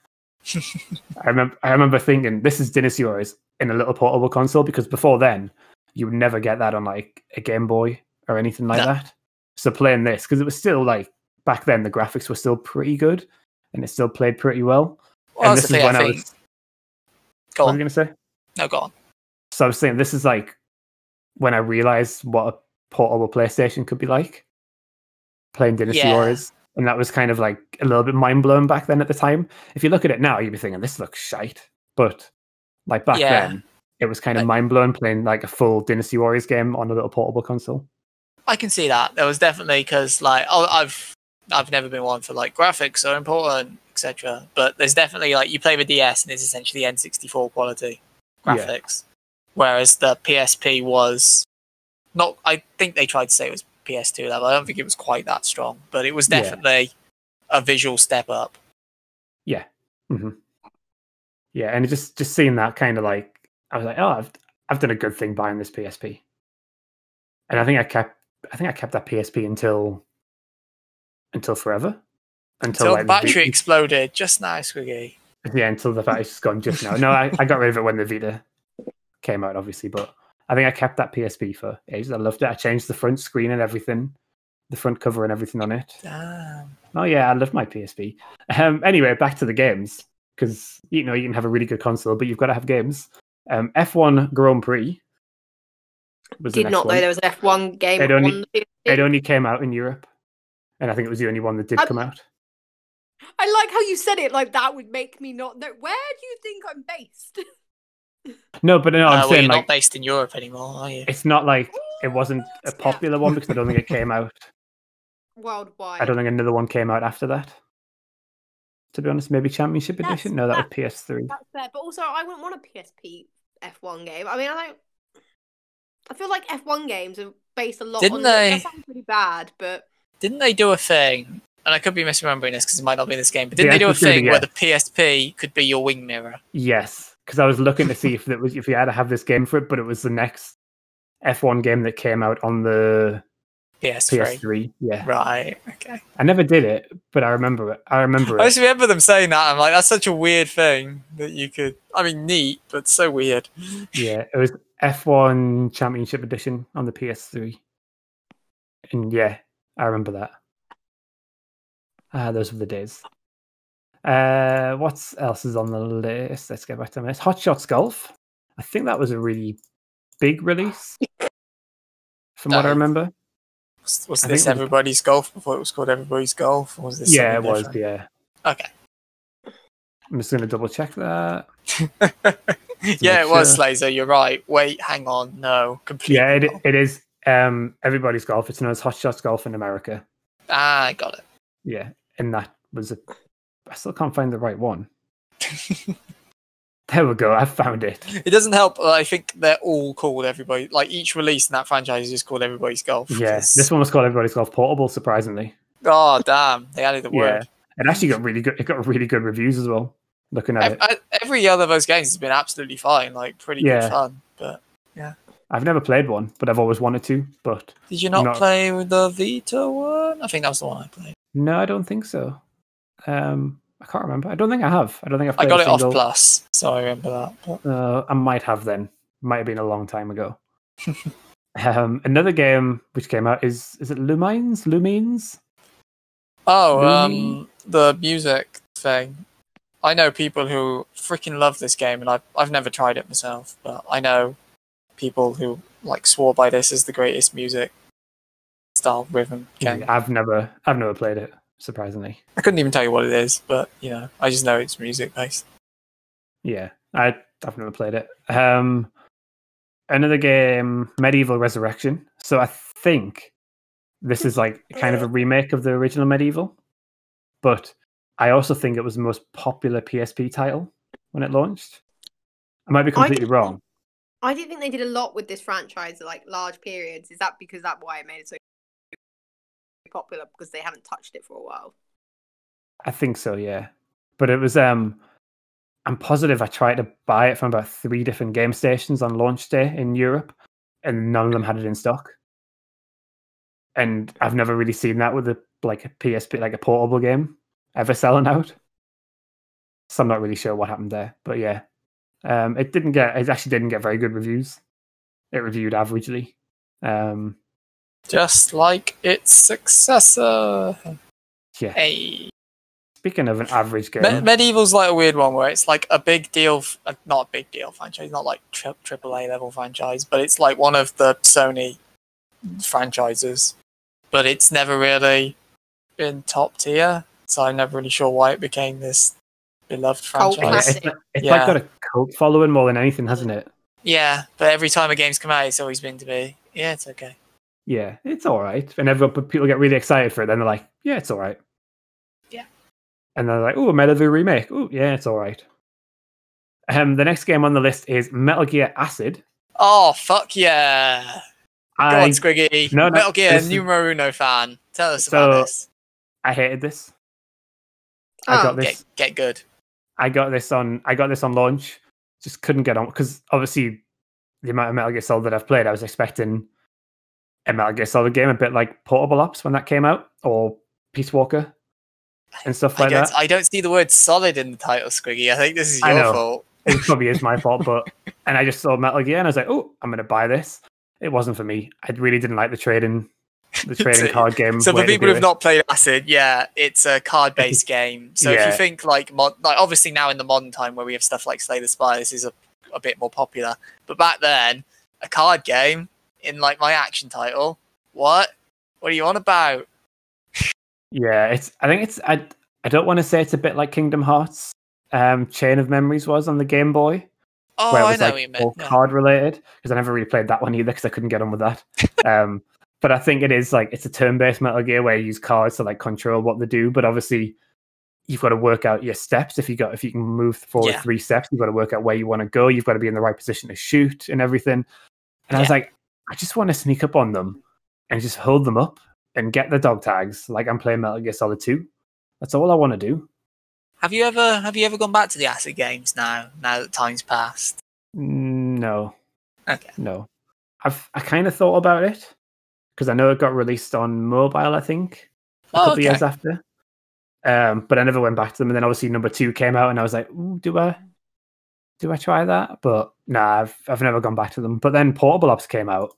I remember, I remember thinking this is Dynasty Warriors in a little portable console because before then you would never get that on like a Game Boy or anything like No. that. So playing this because it was still like back then the graphics were still pretty good and it still played pretty well. Well, and this is when I I was. Go What were you on. gonna say? No, go on. So I was saying this is like when I realized what a portable PlayStation could be like playing Dynasty Yeah. Warriors. And that was kind of like a little bit mind blown back then at the time. If you look at it now, you'd be thinking this looks shite. But like back Yeah. then, it was kind of Like- mind blowing playing like a full Dynasty Warriors game on a little portable console. I can see that. There was definitely because like oh, I've I've never been one for like graphics are important, etc. But there's definitely like you play the DS and it's essentially N64 quality graphics, whereas the PSP was not. I think they tried to say it was PS2 level. I don't think it was quite that strong, but it was Yeah. definitely a visual step up. hmm Yeah, and it just just seeing that kind of like I was like, oh, I've I've done a good thing buying this PSP, and I think I kept I think I kept that PSP until until forever until, Until like the battery Vita- exploded just now, Squiggy. yeah until the battery's gone just now. No, I, I got rid of it when the Vita came out, obviously, but I think I kept that PSP for ages. I loved it. I changed the front screen and everything, the front cover and everything on it. Damn. Oh yeah, I love my PSP. Um, anyway, back to the games because you know you can have a really good console, but you've got to have games. Um, F1 Grand Prix was Did not know one. there was an F1 game It on only- the It only came out in Europe, and I think it was the only one that did I'm- come out. I like how you said it like that would make me not know. Where do you think I'm based? No, but no, Uh, I'm well, saying you're like not based in Europe anymore, are you? it's not like it wasn't a popular one because I don't think it came out. Worldwide. I don't think another one came out after that. To be honest, maybe Championship That's- Edition. No, that was PS3. That's fair, but also I wouldn't want a PSP F1 game. I mean, I don't. I feel like F1 games are based a lot Didn't on. they- That sounds pretty bad, but Didn't they do a thing? And I could be misremembering this because it might not be in this game. But didn't they do a answer's gonna be thing where yes. the PSP could be your wing mirror? Yes, because I was looking to see if it was if you had to have this game for it, but it was the next F1 game that came out on the PS3. PS3. Yeah, Right. Okay. I never did it, but I remember it. I remember I it. just remember them saying that. I'm like, that's such a weird thing that you could. I mean, neat, but so weird. Yeah, it was F1 Championship Edition on the PS3, and yeah, I remember that. Ah, those were the days. Uh, what else is on the list? Let's get back to this. Hot Shots Golf. I think that was a really big release, from what I remember. Was, was I this it was- Everybody's Golf before it was called Everybody's Golf? Or was this Yeah, it was. different? Yeah, Okay. I'm just gonna double check that. yeah, it was sure. Laser. You're right. Wait, hang on. No, completely. Yeah, it, it is. Um, everybody's golf. It's known as Hot Shots Golf in America. Ah, I got it. Yeah, and that was a. I still can't find the right one. There we go. I found it. It doesn't help. I think they're all called everybody. Like each release in that franchise is just called Everybody's Golf. Yeah, this one was called Everybody's Golf Portable. Surprisingly, Oh damn! They added the word. yeah, it actually got really good. It got really good reviews as well. Looking at it, I- every other of those games has been absolutely fine. Like pretty Yeah. good fun. But yeah. I've never played one, but I've always wanted to. But did you not, Not- play the Vita one? I think that was the one I played. no, I don't think so. Um, I can't remember. I don't think I have. I don't think I've I got a it off. Plus, so I remember that. But Uh, I might have then, Might have been a long time ago. um, another game which came out is is it Lumines? Lumines? Oh, Lumi? um, the music thing. I know people who freaking love this game, and I've I've never tried it myself, but I know people who like swore by this as the greatest music style rhythm game. I've never I've never played it. Surprisingly, I couldn't even tell you what it is, but you know, I just know it's music based. yeah, I I've never played it. Um, another game, MediEvil Resurrection. So I think this is like kind of a remake of the original Medieval, but I also think it was the most popular PSP title when it launched. I might be completely didn't- wrong. I didn't think they did a lot with this franchise, like large periods. Is that because that why it made it so popular? Because they haven't touched it for a while. I think so, yeah. But it was um I'm positive I tried to buy it from about three different game stations on launch day in Europe and none of them had it in stock. And I've never really seen that with a like a PSP like a portable game ever selling out. So I'm not really sure what happened there. But yeah. Um it didn't get it actually didn't get very good reviews. It reviewed averagely. Um Just like its successor. yeah. Hey. Speaking of an average game. Me- MediEvil's like a weird one where it's like a big deal, f- uh, not a big deal franchise, not like tri- AAA level franchise, but it's like one of the Sony franchises. But it's never really been top tier, so I'm never really sure why it became this beloved Cult Oh, yeah, franchise. it's classic. it's Yeah. like got a cult following more than anything, hasn't it? Yeah, but every time a game's come out, it's always been to be, yeah, it's okay. Yeah, it's all right. And everyone, people get really excited for it. Then they're like, yeah, it's all right. Yeah. And they're like, oh, Metal Gear remake. Oh, yeah, it's all right. Um, the next game on the list is Metal Gear Acid. Oh, fuck yeah. Go on, Squiggy. No, no, Metal Gear this is- numero uno fan. Tell us So- about this. I hated this. I Oh, got this. Get, get good. I got this on. I got this on launch. Just couldn't get on because obviously the amount of Metal Gear Solid that I've played, I was expecting a Metal Gear Solid game, a bit like Portable Ops when that came out, or Peace Walker, and stuff like don't, that. I don't see the word solid in the title, Squiggy. I think this is I your fault. it probably is my fault, but and I just saw Metal Gear and I was like, oh, I'm gonna buy this. It wasn't for me. I really didn't like the trading, the trading So- card game. So for people who've it. not played Acid, yeah, it's a card-based game. So if you think like, mod- like obviously now in the modern time where we have stuff like Slay the Spire, this is a, a bit more popular. But back then, a card game in like my action title, what? What are you on about? yeah, it's. I think it's. I. I don't want to say it's a bit like Kingdom Hearts, um, Chain of Memories was on the Game Boy, Oh, where it I was know like what you all yeah. card related. Because I never really played that one either because I couldn't get on with that. um, but I think it is like it's a turn-based Metal Gear where you use cards to like control what they do. But obviously, you've got to work out your steps. If you got if you can move forward Yeah. three steps, you've got to work out where you want to go. You've got to be in the right position to shoot and everything. And I was like, I just want to sneak up on them and just hold them up and get the dog tags like I'm playing Metal Gear Solid 2. That's all I want to do. Have you ever have you ever gone back to the Acid games now? Now that time's passed. No, Okay. no. I've I kind of thought about it because I know it got released on mobile. I think a Oh, couple okay. years after. Um, but I never went back to them. And then obviously number two came out, and I was like, Ooh, do I, do I try that? But nah, I've I've never gone back to them. But then Portable Ops came out.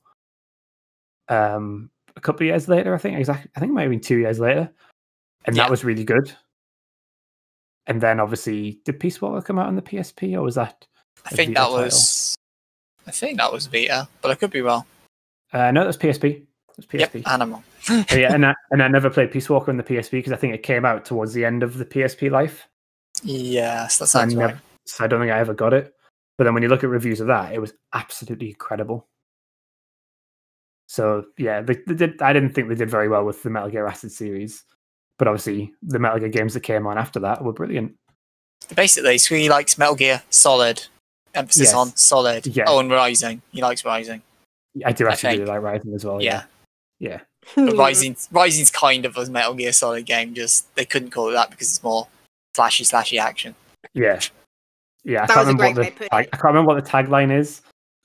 Um, a couple of years later, I think exactly. I think it might have been two years later, and Yeah. that was really good. And then obviously, did Peace Walker come out on the PSP, or was that? I think Vita that title? was. I think that was Vita, but I could be wrong. Uh, no, that was PSP. It was PSP. Yep, Animal. But yeah, and I, and I never played Peace Walker on the PSP because I think it came out towards the end of the PSP life. Yes, that So I, sounds never, right. so I don't think I ever got it. But then when you look at reviews of that, it was absolutely incredible. So yeah, they, they did. I didn't think they did very well with the Metal Gear Acid series, but obviously the Metal Gear games that came on after that were brilliant. Basically, so he likes Metal Gear Solid. Emphasis Yes. on Solid. Yeah. Oh, and Rising. He likes Rising. I do actually think- really like Rising as well. Yeah. Yeah, But Rising, Rising's kind of a Metal Gear Solid game. Just they couldn't call it that because it's more flashy, slashy action. yeah, yeah. I That can't was a remember what great way the to put tag, it. I can't remember what the tagline is.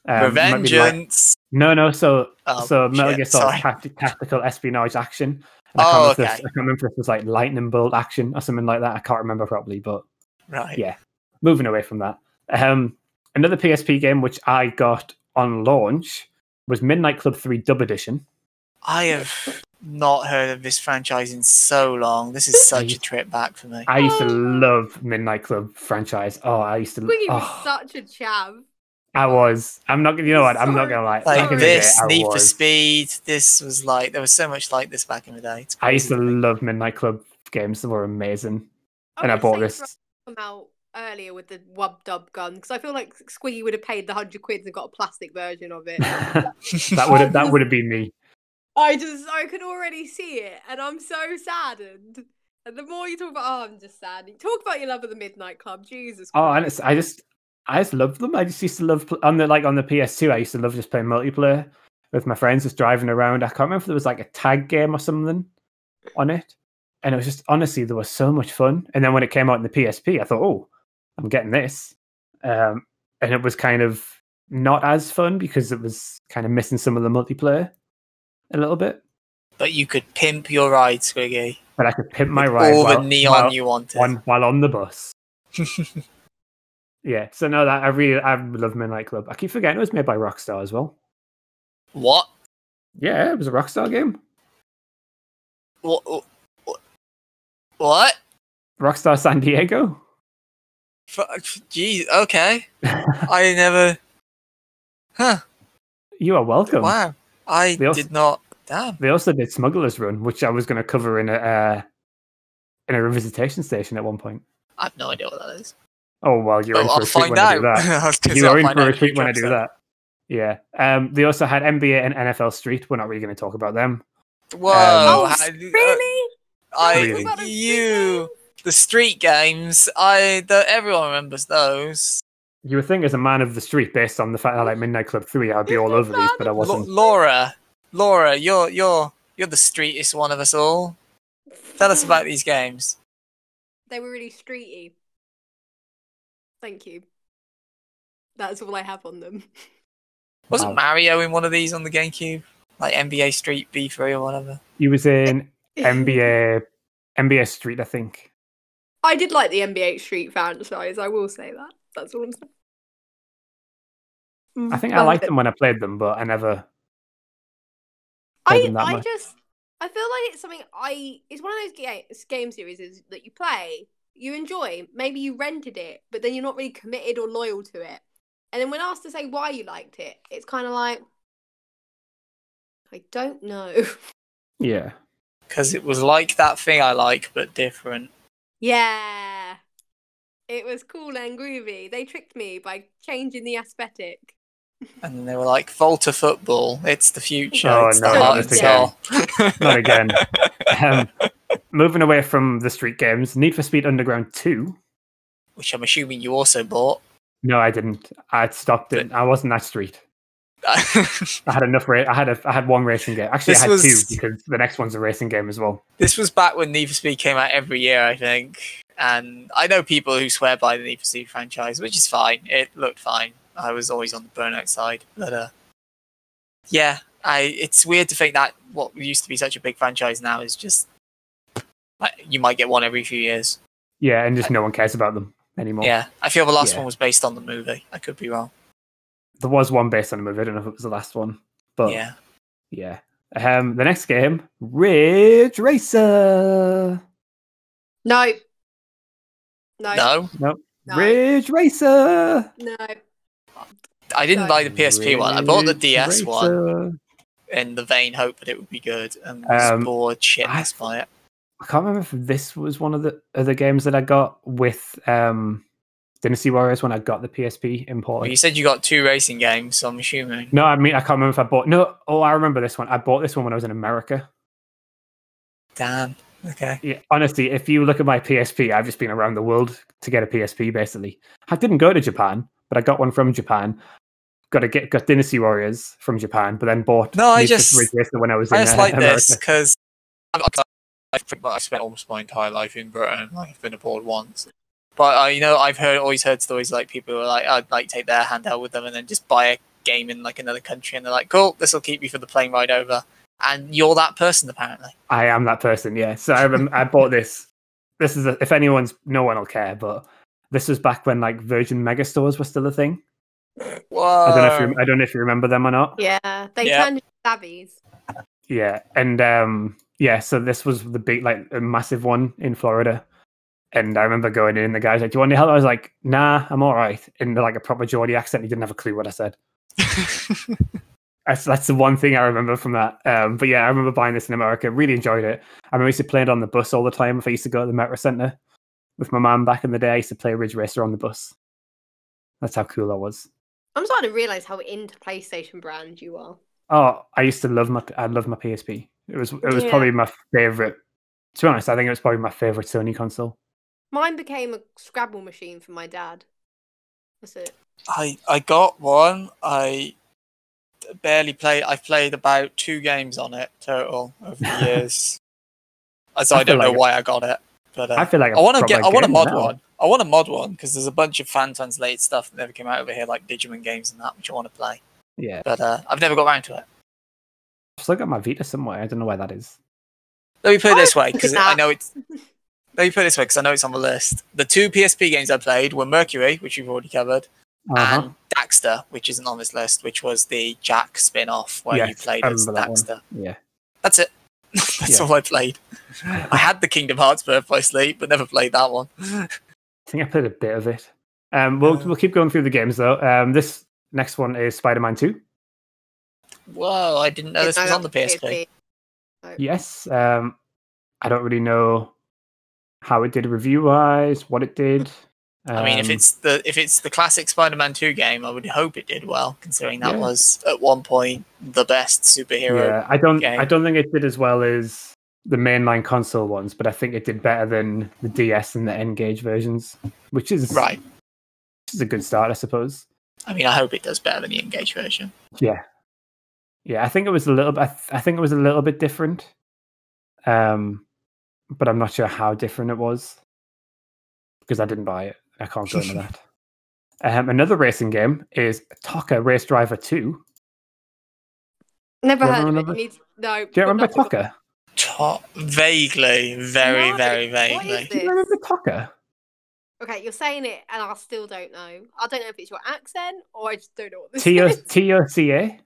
Um, it like- Revengeance. No, no. So, Oh, so Metal shit, Gear Solid tacti- tactical espionage action. And I, Oh, can't remember if this, okay. I can't remember if it was like lightning bolt action or something like that. I can't remember properly, but Right. Yeah. moving away from that. Um, another PSP game which I got on launch was Midnight Club 3 Dub Edition. I have not heard of this franchise in so long. This is such a trip back for me. I used to love Midnight Club franchise. Oh, I used to. Squiggy was oh, such a chav. I was. I'm not. You know what? I'm not gonna lie. Like Back in day, this, I Need for. Speed. This was like there was so much like this back in the day. I used to love Midnight Club games. They were amazing. And I bought this. Come out earlier with the wub dub gun because I feel like Squiggy would have paid the hundred quid and got a plastic version of it. that would have that would have been me. I just I can already see it, and I'm so saddened. And the more you talk about, oh, I'm just sad. You talk about your love of the Midnight Club, Jesus. Oh, and it's, I just I just love them. I just used to love on the like on the PS2. I used to love just playing multiplayer with my friends, just driving around. I can't remember if there was like a tag game or something on it, and it was just honestly there was so much fun. And then when it came out in the PSP, I thought, oh, I'm getting this, um, and it was kind of not as fun because it was kind of missing some of the multiplayer a little bit. But you could pimp your ride, Squiggy. But I could pimp my with ride all while, the neon while, you wanted. on, while on the bus. Yeah, so no, that I really I love Midnight Club. I keep forgetting it was made by Rockstar as well. What? Yeah, it was a Rockstar game. What? What? Rockstar San Diego. Jeez. Okay. I never. Huh. you are welcome. Wow. I They also- did not. Damn. They also did Smuggler's Run, which I was going to cover in a uh, in a revisitation station at one point. I have no idea what that is. Oh well, you're Oh, in for I'll a treat find when I do out. that. I was gonna say, you are in find for a if treat when I do that. Yeah. Um, they also had NBA and NFL Street. We're not really going to talk about them. Whoa. Oh, how- uh, really? I Really? Talk about the street you the street games. I the, everyone remembers those. You would think, as a man of the street, based on the fact that I like Midnight Club Three, I'd be all over these, but I wasn't. Laura, Laura, you're you're you're the streetest one of us all. Tell us about these games. They were really streety. Thank you. That's all I have on them. Wasn't Wow. Mario in one of these on the GameCube? Like NBA Street V3 or whatever. He was in NBA NBA Street, I think. I did like the NBA Street franchise. I will say that. That's all I'm saying. I think I liked them when I played them, but I never. I, played them that I much. just I feel like it's something I it's one of those ga- game series is that you play, you enjoy. Maybe you rented it, but then you're not really committed or loyal to it. And then when asked to say why you liked it, it's kind of like I don't know. Yeah. Because it was like that thing I like, but different. yeah. It was cool and groovy. They tricked me by changing the aesthetic. And then they were like, Volta football. It's the future. Oh, it's no, the not heart this and again. Not again. Um, moving away from the street games, Need for Speed Underground 2. Which I'm assuming you also bought. No, I didn't. I stopped it. I wasn't that street. I had enough. Ra- I had a. I had one racing game. Actually, This I had was- two because the next one's a racing game as well. this was back when Need for Speed came out every year, I think. And I know people who swear by the Need for Speed franchise, which is fine. It looked fine. I was always on the burnout side. But uh, yeah, I. It's weird to think that what used to be such a big franchise now is just like, you might get one every few years. Yeah, and just no one cares about them anymore. Yeah, I feel the last Yeah. one was based on the movie. I could be wrong. There was one based on a movie. I don't know if it was the last one, but yeah, yeah. Um, the next game, Ridge Racer. No. No. no, No. Ridge Racer. No. I didn't No. buy the PSP one. I bought the Ridge DS one Racer. In the vain hope that it would be good, and was Um, bored shitless I- by it. I can't remember if this was one of the other games that I got with um, Dynasty Warriors when I got the PSP Well, imported. you said you got two racing games, so I'm assuming. No, I mean I can't remember if I bought. No, oh, I remember this one. I bought this one when I was in America. Damn. Okay. Yeah, honestly, if you look at my PSP, I've just been around the world to get a PSP. Basically, I didn't go to Japan, but I got one from Japan. Got to get got Dynasty Warriors from Japan, but then bought. No, I just- when I was in I in just uh, like America. this because I've spent almost my entire life in Britain. Like I've been abroad once, but uh, you know, I've heard always heard stories like people who are like, I'd like take their handheld with them and then just buy a game in like another country, and they're like, cool, this will keep you for the plane ride over. And you're that person apparently. I am that person, yeah. So I rem- I bought this. This is a, if anyone's no one will care, but this was back when like Virgin Megastores were still a thing. Whoa. I don't know if you, I don't know if you remember them or not. Yeah, they Yeah. turned into Zavvis. Yeah, and um, yeah, so this was the big, like, a massive one in Florida. And I remember going in, and the guy's like, "Do you want any help?" I was like, "Nah, I'm all right." In like a proper Geordie accent, he didn't have a clue what I said. That's that's the one thing I remember from that. Um, but yeah, I remember buying this in America. Really enjoyed it. I remember I used to play it on the bus all the time. If I used to go to the Metro Center with my mum back in the day, I used to play Ridge Racer on the bus. That's how cool I was. I'm starting to realize how into PlayStation brand you are. Oh, I used to love my I love my PSP. It was it was Yeah. probably my favorite. To be honest, I think it was probably my favorite Sony console. Mine became a Scrabble machine for my dad. That's it. I I got one. I barely played. I've played about two games on it total over the years. so I I, don't know like- why I got it, but uh, I feel like I want to get. I want to mod now. one. I want to mod one because there's a bunch of fan translated stuff that never came out over here, like Digimon games and that, which I want to play. Yeah, But uh, I've never got around to it. I've still got my Vita somewhere. I don't know where that is. Let me put it Oh, this way, look because I know it's. Let me put it this way, because I know it's on the list. The two PSP games I played were Mercury, which we've already covered, Uh-huh. and Daxter, which isn't on this list, which was the Jak spin-off where you played as remember that one. Daxter. Yeah, That's it. That's Yeah. all I played. I had the Kingdom Hearts Birth by Sleep, but never played that one. I think I played a bit of it. Um, we'll Uh, we'll keep going through the games though. Um, this next one is Spider Man Two. Whoa, I didn't know this was on the got PSP. Yes. Um, I don't really know how it did review wise, what it did. I mean, if Um, it's the if it's the classic Spider-Man 2 game, I would hope it did well, considering that Yeah. was at one point the best superhero. yeah, I don't game. I don't think it did as well as the mainline console ones, but I think it did better than the DS and the N-Gage versions, which is Right. Which is a good start, I suppose. I mean, I hope it does better than the N-Gage version. Yeah, yeah. I think it was a little. I, th- I think it was a little bit different. Um, but I'm not sure how different it was because I didn't buy it. I can't go into that. Um, another racing game is TOCA Race Driver Two. Never heard of it. remember- You need no. Do you remember TOCA? To- vaguely, very, No, very what is vaguely. Do you remember TOCA? Okay, you're saying it, and I still don't know. I don't know if it's your accent or I just don't know what this T O is. T O C A.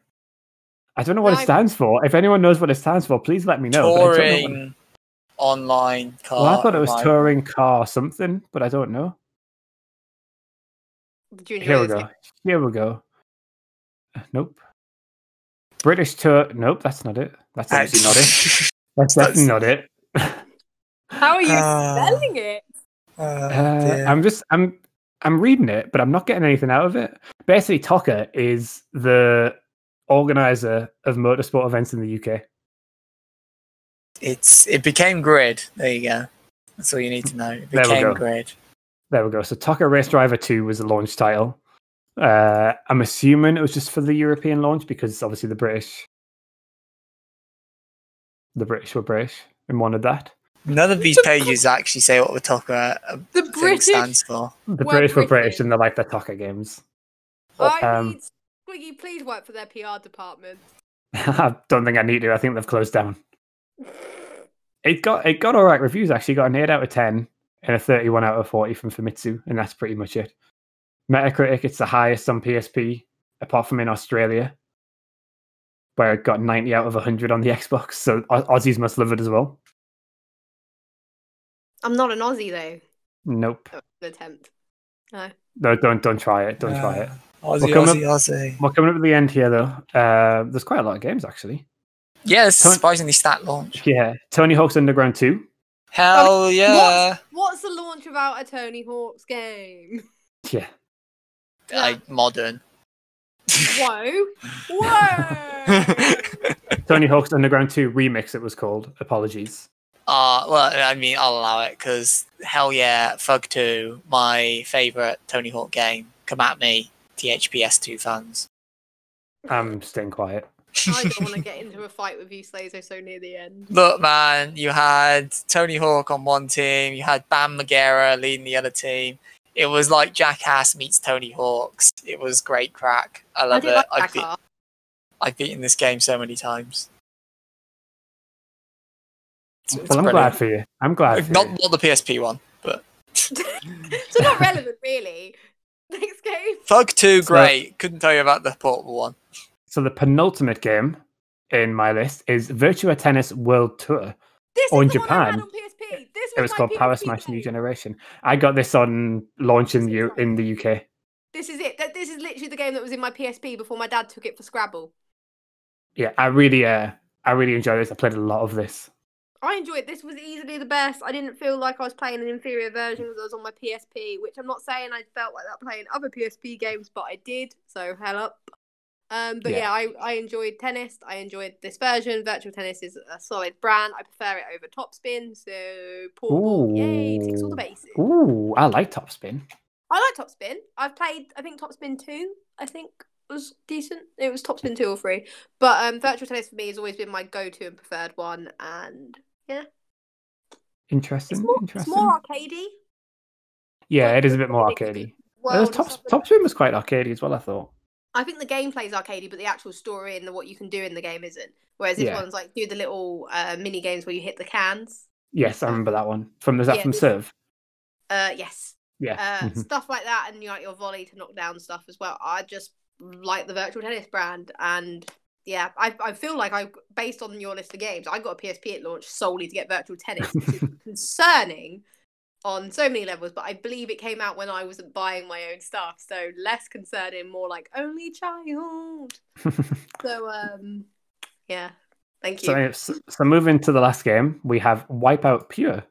I don't know what No. it stands for. If anyone knows what it stands for, please let me know. but I don't know what- Touring online car. Well, I thought it was ride. touring car something, but I don't know. Did you enjoy Here we this go. Here we go. Uh, Nope. British tour. Nope, that's not it. That's actually not it. That's definitely not it. How are you Ah. spelling it? Oh, Uh. I'm just I'm I'm reading it, but I'm not getting anything out of it. Basically, TOCA is the organizer of motorsport events in the UK. It's it became Grid. There you go. That's all you need to know. It There we became go. Grid. There we go. So TOCA Race Driver 2 was the launch title. Uh, I'm assuming it was just for the European launch because obviously the British the British were British and wanted that. None of these pages actually say what the TOCA uh, The thing British. stands for. The Well, British were British. British and they like the TOCA games. I um, need Squiggy, please work for their PR department. I don't think I need to. I think they've closed down. It got it got all right reviews actually. Got an eight out of ten and a thirty-one out of forty from Famitsu, and that's pretty much it. Metacritic, it's the highest on PSP, apart from in Australia, where it got ninety out of hundred on the Xbox. So Aussies must love it as well. I'm not an Aussie though. Nope, That was an attempt. No. no, don't don't try it. Don't try it. Aussie, Well, coming Aussie, Aussie. We're coming up to the end here though. Uh, there's quite a lot of games actually. Yeah, it's surprisingly stat launch. Yeah, Tony Hawk's Underground Two. Hell yeah! What's the launch without a Tony Hawk's game? Yeah, Like modern. Whoa! Whoa! Tony Hawk's Underground Two Remix. It was called. Apologies. Uh, well, I mean, I'll allow it because hell yeah, THUG 2, my favourite Tony Hawk game. Come at me, THPS2 fans. I'm staying quiet. I don't want to get into a fight with you, Slazo, so near the end. Look, man, you had Tony Hawk on one team, you had Bam Margera leading the other team. It was like Jackass meets Tony Hawks. It was great crack. I I love do it. like I've, be- I've beaten this game so many times. It's- it's well, I'm brilliant. glad for you. I'm glad. For Not, you. not the PSP one, but so not relevant, really. Next game. Thug 2, So- great. Couldn't tell you about the portable one. So the penultimate game in my list is Virtua Tennis World Tour. This Or in is the one I had Japan, on PSP. This It was called Power Smash New. Generation. I got this on launch in the U- in the UK. This is it. This is literally the game that was in my PSP before my dad took it for Scrabble. Yeah, I really uh I really enjoyed this. I played a lot of this. I enjoyed it. This was easily the best. I didn't feel like I was playing an inferior version because I was on my PSP, which I'm not saying I felt like that playing other PSP games, but I did. So hell up. Um, but Yeah. yeah, I, I enjoyed tennis. I enjoyed this version. Virtual tennis is a solid brand. I prefer it over Topspin. So portable, yay, ticks all the bases. Ooh, I like Topspin. I like Topspin. I've played. I think Topspin two. I think was decent. It was Topspin two or three. But um, virtual tennis for me has always been my go-to and preferred one. And yeah, Interesting. it's more, it's more arcadey. yeah, it is a bit more arcadey. stuff. Topspin was quite arcadey as well. I thought. I think the gameplay is arcadey, but the actual story and the, what you can do in the game isn't. Whereas this Yeah. one's like do the little uh, mini games where you hit the cans. Yes, I remember that one. From is that Yeah, from Serve? Uh, yes, Yeah. uh, mhm. stuff like that, and you like your volley to knock down stuff as well. I just like the virtual tennis brand, and yeah, I I feel like I based on your list of games, I got a PSP at launch solely to get virtual tennis, which is concerning on so many levels. But I believe it came out when I wasn't buying my own stuff, so less concerning, more like only child. So um, yeah, thank you. so, so, so moving to the last game, we have Wipeout Pure.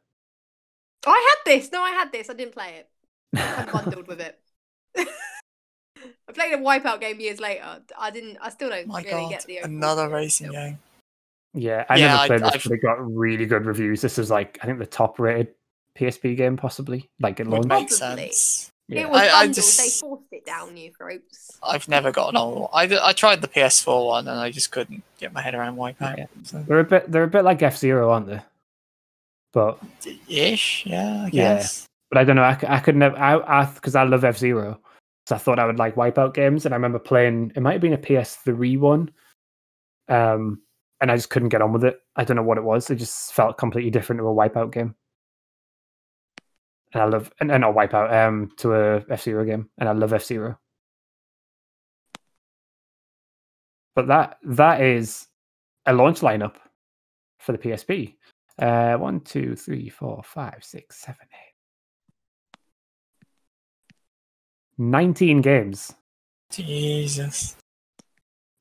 Oh, I had this. No, I had this. I didn't play it. I bundled with it. I played a Wipeout game years later. I didn't. I still don't My really god, get the overall another racing game. Yeah, I Yeah, never I- played this, I've- but it got really good reviews. This is like I think the top rated PSP game possibly. Like it Would launched. make Possibly. sense. Yeah. It was I- I bundled. They just- forced it down you throats. I've never gotten on. I, I tried the PS4 one and I just couldn't get my head around Wipeout. Yeah. So, They're a bit they're a bit like F Zero, aren't they? But ish, yeah, I Yeah. but I don't know. I, I could never. I because I, love F Zero, so I thought I would like Wipeout games, and I remember playing. It might have been a PS3 one, um, and I just couldn't get on with it. I don't know what it was. It just felt completely different to a Wipeout game. And I love and, and not Wipeout um to a F Zero game, and I love F Zero. But that that is a launch lineup for the PSP. Uh, one, two, three, four, five, six, seven, eight. 19 games. Jesus.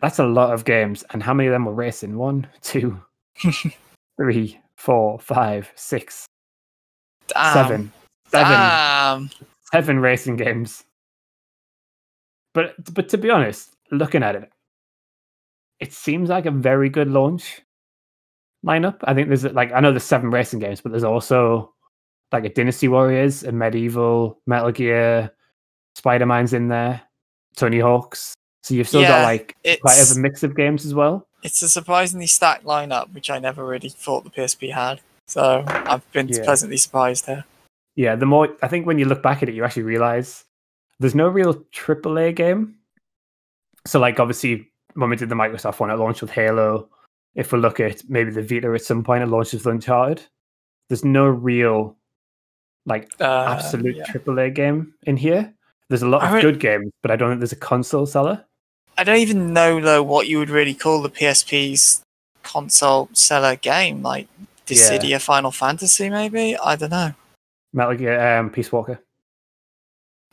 That's a lot of games. And how many of them were racing? One, two, three, four, five, six, Damn. seven. Seven. Damn. Seven racing games. But but to be honest, looking at it, it seems like a very good launch lineup. I think there's like I know there's seven racing games, but there's also like a Dynasty Warriors, a MediEvil, Metal Gear, Spider Man's in there, Tony Hawk's. So you've still got Yeah, like quite a mix of games as well. it's a surprisingly stacked lineup, which I never really thought the PSP had. So I've been Yeah. pleasantly surprised here. Yeah, the more I think when you look back at it, you actually realize there's no real AAA game. So, like, obviously, when we did the Microsoft one, it launched with Halo. If we look at maybe the Vita at some point, it launched with Uncharted. There's no real, like, Uh, absolute yeah. AAA game in here. There's a lot of good games, but I don't think there's a console seller. I don't even know though what you would really call the PSP's console seller game, like Yeah. Dissidia Final Fantasy, maybe. I don't know. Metal Gear, um, Peace Walker.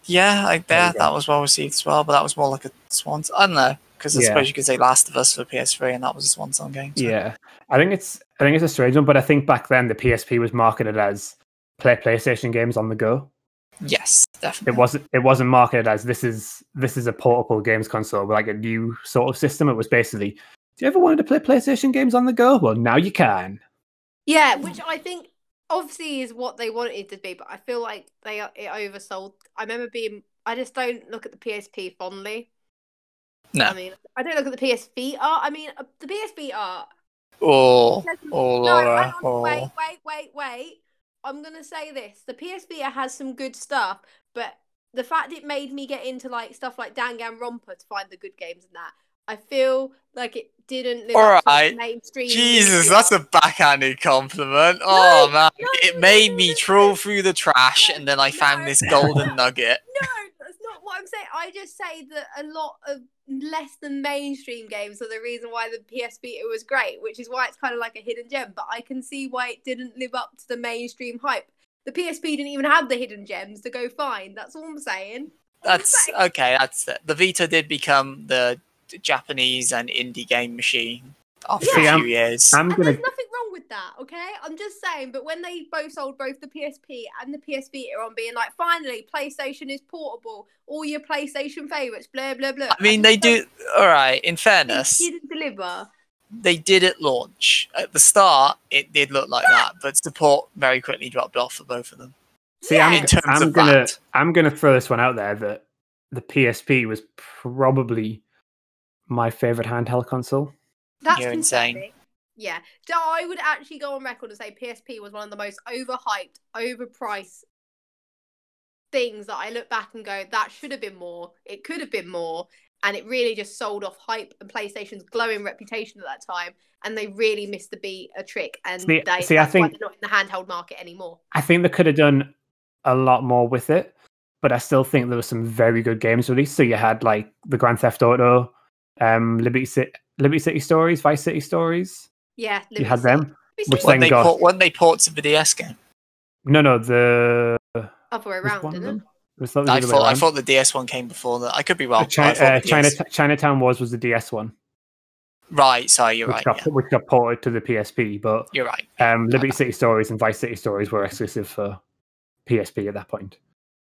Yeah, like There you that was well received as well, but that was more like a swan. I don't know because I Yeah. suppose you could say Last of Us for PS3, and that was a swan song game. so- Yeah, I think it's I think it's a strange one, but I think back then the PSP was marketed as play PlayStation games on the go. Yes, definitely. it wasn't it wasn't marketed as this is this is a portable games console with like a new sort of system. It was basically, do you ever wanted to play PlayStation games on the go? Well, now you can. Yeah, which I think obviously is what they wanted to be, but I feel like they it oversold. I remember being. I just don't look at the PSP fondly. No. I mean, I don't look at the PSP art. I mean, uh, the PSP art. Oh, oh, no, Laura. oh. wait, wait, wait, wait. I'm gonna say this: the PSP has some good stuff, but the fact it made me get into like stuff like Danganronpa to find the good games and that, I feel like it didn't live up to the mainstream. Jesus, that's a backhanded compliment. Oh man, no, it no, made no, me no, trawl no. through the trash, and then I found this golden nugget. No, that's not what I'm saying. I just say that a lot of less than mainstream games are the reason why the PS Vita was great, which is why it's kind of like a hidden gem. But I can see why it didn't live up to the mainstream hype. The PSP didn't even have the hidden gems to go find. That's all I'm saying. That's okay. That's it. The Vita did become the Japanese and indie game machine after See, a I'm- few years. I'm And gonna there's nothing wrong with that, okay? I'm just saying, but when they both sold both the PSP and the PS Vita on being like, finally, PlayStation is portable, all your PlayStation favorites, blah blah blah. I mean, they do. All right. In fairness. They fairness, didn't deliver. they did at launch. At the start, it did look like that, but support very quickly dropped off for both of them. see. Yeah. I'm, In terms I'm of gonna that. I'm gonna throw this one out there that the PSP was probably my favorite handheld console. That's You're insane. concerning. Yeah, so I would actually go on record and say PSP was one of the most overhyped, overpriced things that I look back and go, that should have been more. It could have been more, and it really just sold off hype and PlayStation's glowing reputation at that time. And they really missed the beat, a trick, and See- they, see, I that's why think- they're not in the handheld market anymore. I think they could have done a lot more with it, but I still think there were some very good games released. So you had like the Grand Theft Auto, um, Liberty City, Liberty City Stories, Vice City Stories. Yeah, You had them. Which which When then they got- port, when they ports of the DS game, No, no, the other way was around, didn't it? Was that I thought I thought the DS one came before that. I could be wrong. Chi- uh, China, DS Chinatown Wars was the DS one, Right. Sorry, you're which, right. got, Yeah, which got ported to the PSP. But you're right. um, Liberty City Stories and Vice City Stories were exclusive for PSP at that point.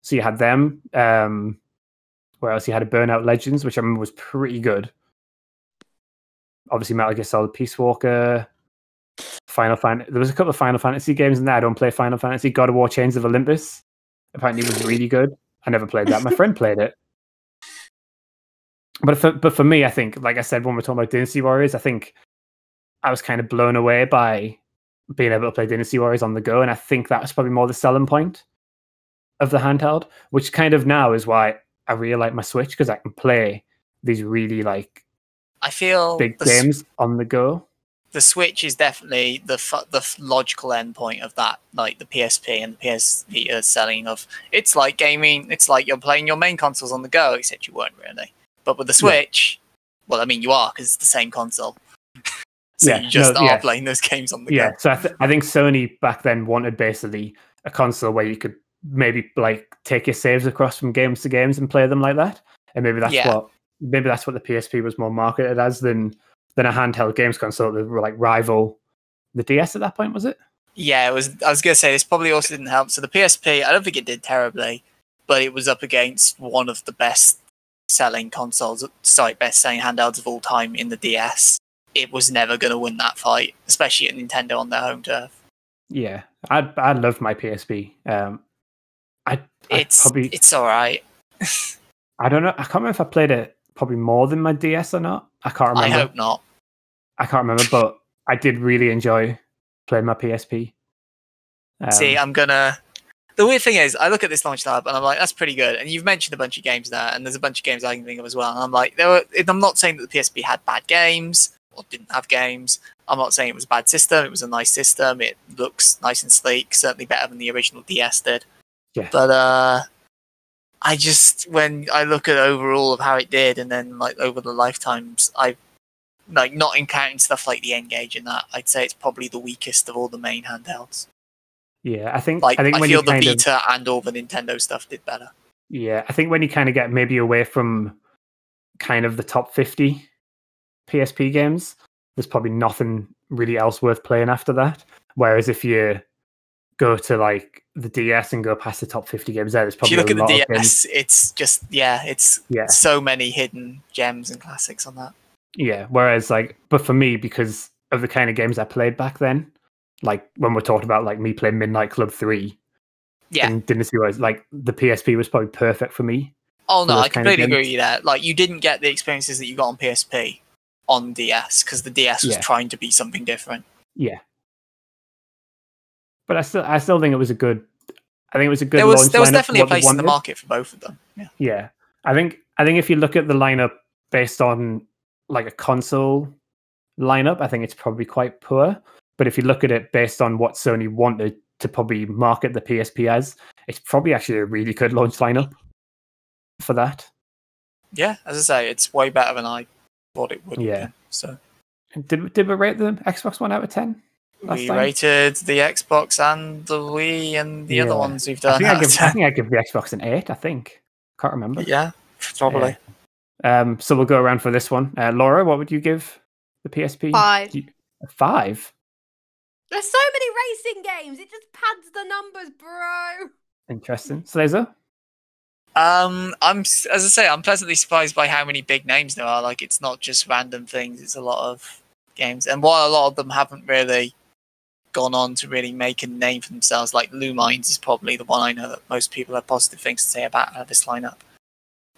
So you had them. Um, where else? You had a Burnout Legends, which I remember was pretty good. Obviously, Metal Gear Solid Peace Walker, Final Fan. There was a couple of Final Fantasy games in there. I don't play Final Fantasy. God of War: Chains of Olympus apparently was really good. I never played that. My friend played it. But for but for me, I think, like I said, when we're talking about Dynasty Warriors, I think I was kind of blown away by being able to play Dynasty Warriors on the go, and I think that was probably more the selling point of the handheld, which kind of now is why I really like my Switch because I can play these really like I feel big the, games on the go. the Switch is definitely the fu- the logical endpoint of that, like the PSP and the PS Vita selling of. It's like gaming. It's like you're playing your main consoles on the go, except you weren't really. But with the Yeah. Switch, well, I mean, you are because it's the same console. so Yeah, you just no, are yeah. playing those games on the Yeah, go. so I, th- I think Sony back then wanted basically a console where you could maybe like take your saves across from games to games and play them like that, and maybe that's Yeah. what maybe that's what the PSP was more marketed as than than a handheld games console that were like rival the DS at that point, was it? Yeah, it was. I was gonna say this probably also didn't help. So the PSP, I don't think it did terribly, but it was up against one of the best selling consoles, sorry, best selling handhelds of all time in the DS. It was never gonna win that fight, especially at Nintendo on their home turf. Yeah, I I love my PSP. Um, I I It's probably it's all right. I don't know. I can't remember if I played it probably more than my DS or not. I can't remember. I hope not. I can't remember, but I did really enjoy playing my PSP. Um, See, I'm gonna. The weird thing is, I look at this launch tab and I'm like, that's pretty good. And you've mentioned a bunch of games there, and there's a bunch of games I can think of as well. And I'm like, there were. I'm not saying that the PSP had bad games or didn't have games. I'm not saying it was a bad system. It was a nice system. It looks nice and sleek. Certainly better than the original DS did. Yeah. But uh, I just when I look at overall of how it did, and then like over the lifetimes, I like not encountering stuff like the N-Gage and that. I'd say it's probably the weakest of all the main handhelds. yeah, I think Like I think I when feel you the kind of Vita and all the Nintendo stuff did better. yeah, I think when you kind of get maybe away from kind of the top fifty PSP games, there's probably nothing really else worth playing after that. Whereas if you go to like the DS and go past the top fifty games, there, there's If probably you look a at the lot of games. DS, it's just yeah, it's Yeah, so many hidden gems and classics on that. Yeah. Whereas like, but for me, because of the kind of games I played back then, like when we're talking about like me playing Midnight Club three Yeah. and Dynasty Warriors, like the PSP was probably perfect for me. Oh no, I completely agree with you there. Like you didn't get the experiences that you got on PSP on DS because the DS was Yeah. trying to be something different. Yeah. But I still, I still think it was a good. I think it was a good. There was there was definitely a place in the market for both of them. Yeah. Yeah, I think I think if you look at the lineup based on like a console lineup, I think it's probably quite poor. But if you look at it based on what Sony wanted to probably market the PSP as, it's probably actually a really good launch lineup. for that. Yeah, as I say, it's way better than I thought it would. Yeah. Be, so Did did we rate the Xbox One out of ten? Last we time? rated the Xbox and the Wii and the Yeah. other ones we've I done. think I out give I 10. think I give the Xbox an eight. I think can't remember. yeah, probably. Um, so we'll go around for this one. Uh, Laura, what would you give the PSP? Five. You- five. There's so many racing games. It just pads the numbers, bro. Interesting. Slazer? Um, I'm as I say, I'm pleasantly surprised by how many big names there are. Like, it's not just random things; it's a lot of games. And while a lot of them haven't really gone on to really make a name for themselves, like Lumines is probably the one I know that most people have positive things to say about out of this lineup.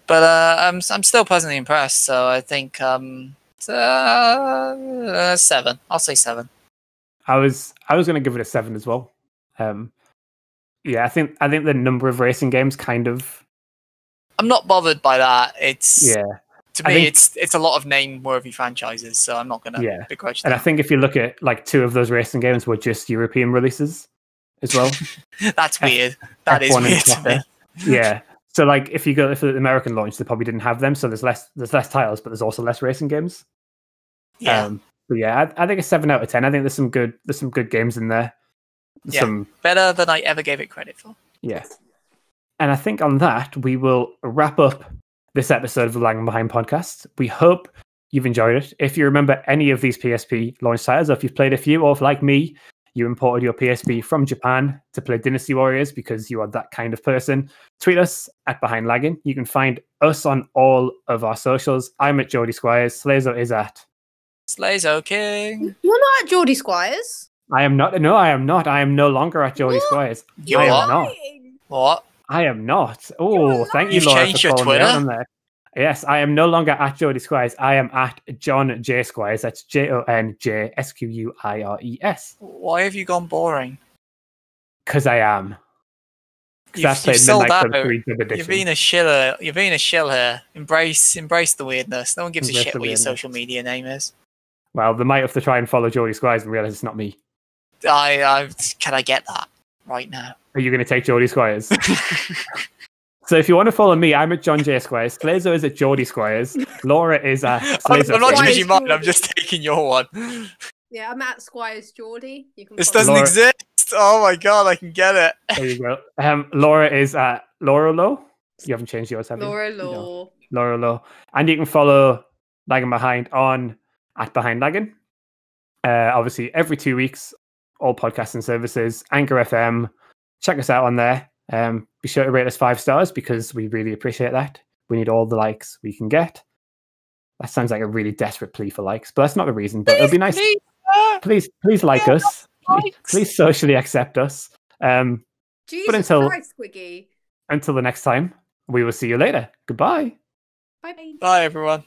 But uh, I'm I'm still pleasantly impressed. So I think um, uh, uh, seven. I'll say seven. I was I was going to give it a seven as well. Um, yeah, I think I think the number of racing games kind of I'm not bothered by that. It's yeah, to me, think- it's it's a lot of name-worthy franchises, so I'm not gonna Yeah. begrudge and I think if you look at like two of those racing games were just European releases as well. That's F- weird. That is F1 and weird to yeah. So like if you go for the American launch, they probably didn't have them, so there's less there's less titles, but there's also less racing games. Yeah, Um, but yeah, I, I think a seven out of ten. I think there's some good there's some good games in there. Yeah. Some better than I ever gave it credit for. yeah. And I think on that we will wrap up this episode of the Lagging Behind podcast. We hope you've enjoyed it. If you remember any of these PSP launch titles, or if you've played a few, or if like me, you imported your PSP from Japan to play Dynasty Warriors because you are that kind of person, tweet us at Behind Lagging. You can find us on all of our socials. I'm at Jody Squires. Slazo is at. Slazo King. You're not at Geordie Squires. I am not. No, I am not. I am no longer at Jody Squires. You I am not. What? I am not. Oh, thank you, You've Laura, changed for your calling me out Twitter? on there. Yes, I am no longer at Jody Squires. I am at Jon J Squires. That's J O N J S Q U I R E S. Why have you gone boring? Because I am. Because You've, I you've sold out. Club 3 Dub You've been a shiller. You've been a shill here. Embrace, embrace the weirdness. No one gives Embrace a shit the what your weirdness. social media name is. Well, they might have to try and follow Jody Squires and realize it's not me. I, I can I get that right now? Are you going to take Jody Squires? so if you want to follow me, I'm at Jon J Squires. Slazo is at Jody Squires. Laura is at I'm, Slazo I'm not Squires. changing mine. I'm just taking your one. Yeah, I'm at Squires Geordie. You can This doesn't Laura- exist. Oh my god, I can get it. There you go. Um, Laura is at Laura Low. You haven't changed yours, have you? Laura No. Laura Low. And you can follow Lagging Behind on at Behind Lagging. Uh, obviously, every two weeks, all podcasting services, Anchor FM. Check us out on there. Um, be sure to rate us five stars because we really appreciate that. We need all the likes we can get. That sounds like a really desperate plea for likes, but that's not the reason. But it'd be nice. Please, Please, please like Yeah, us. Please, please socially accept us. Um, Jesus until- Christ, Squiggy. until the next time, we will see you later. Goodbye. Bye bye. Bye everyone.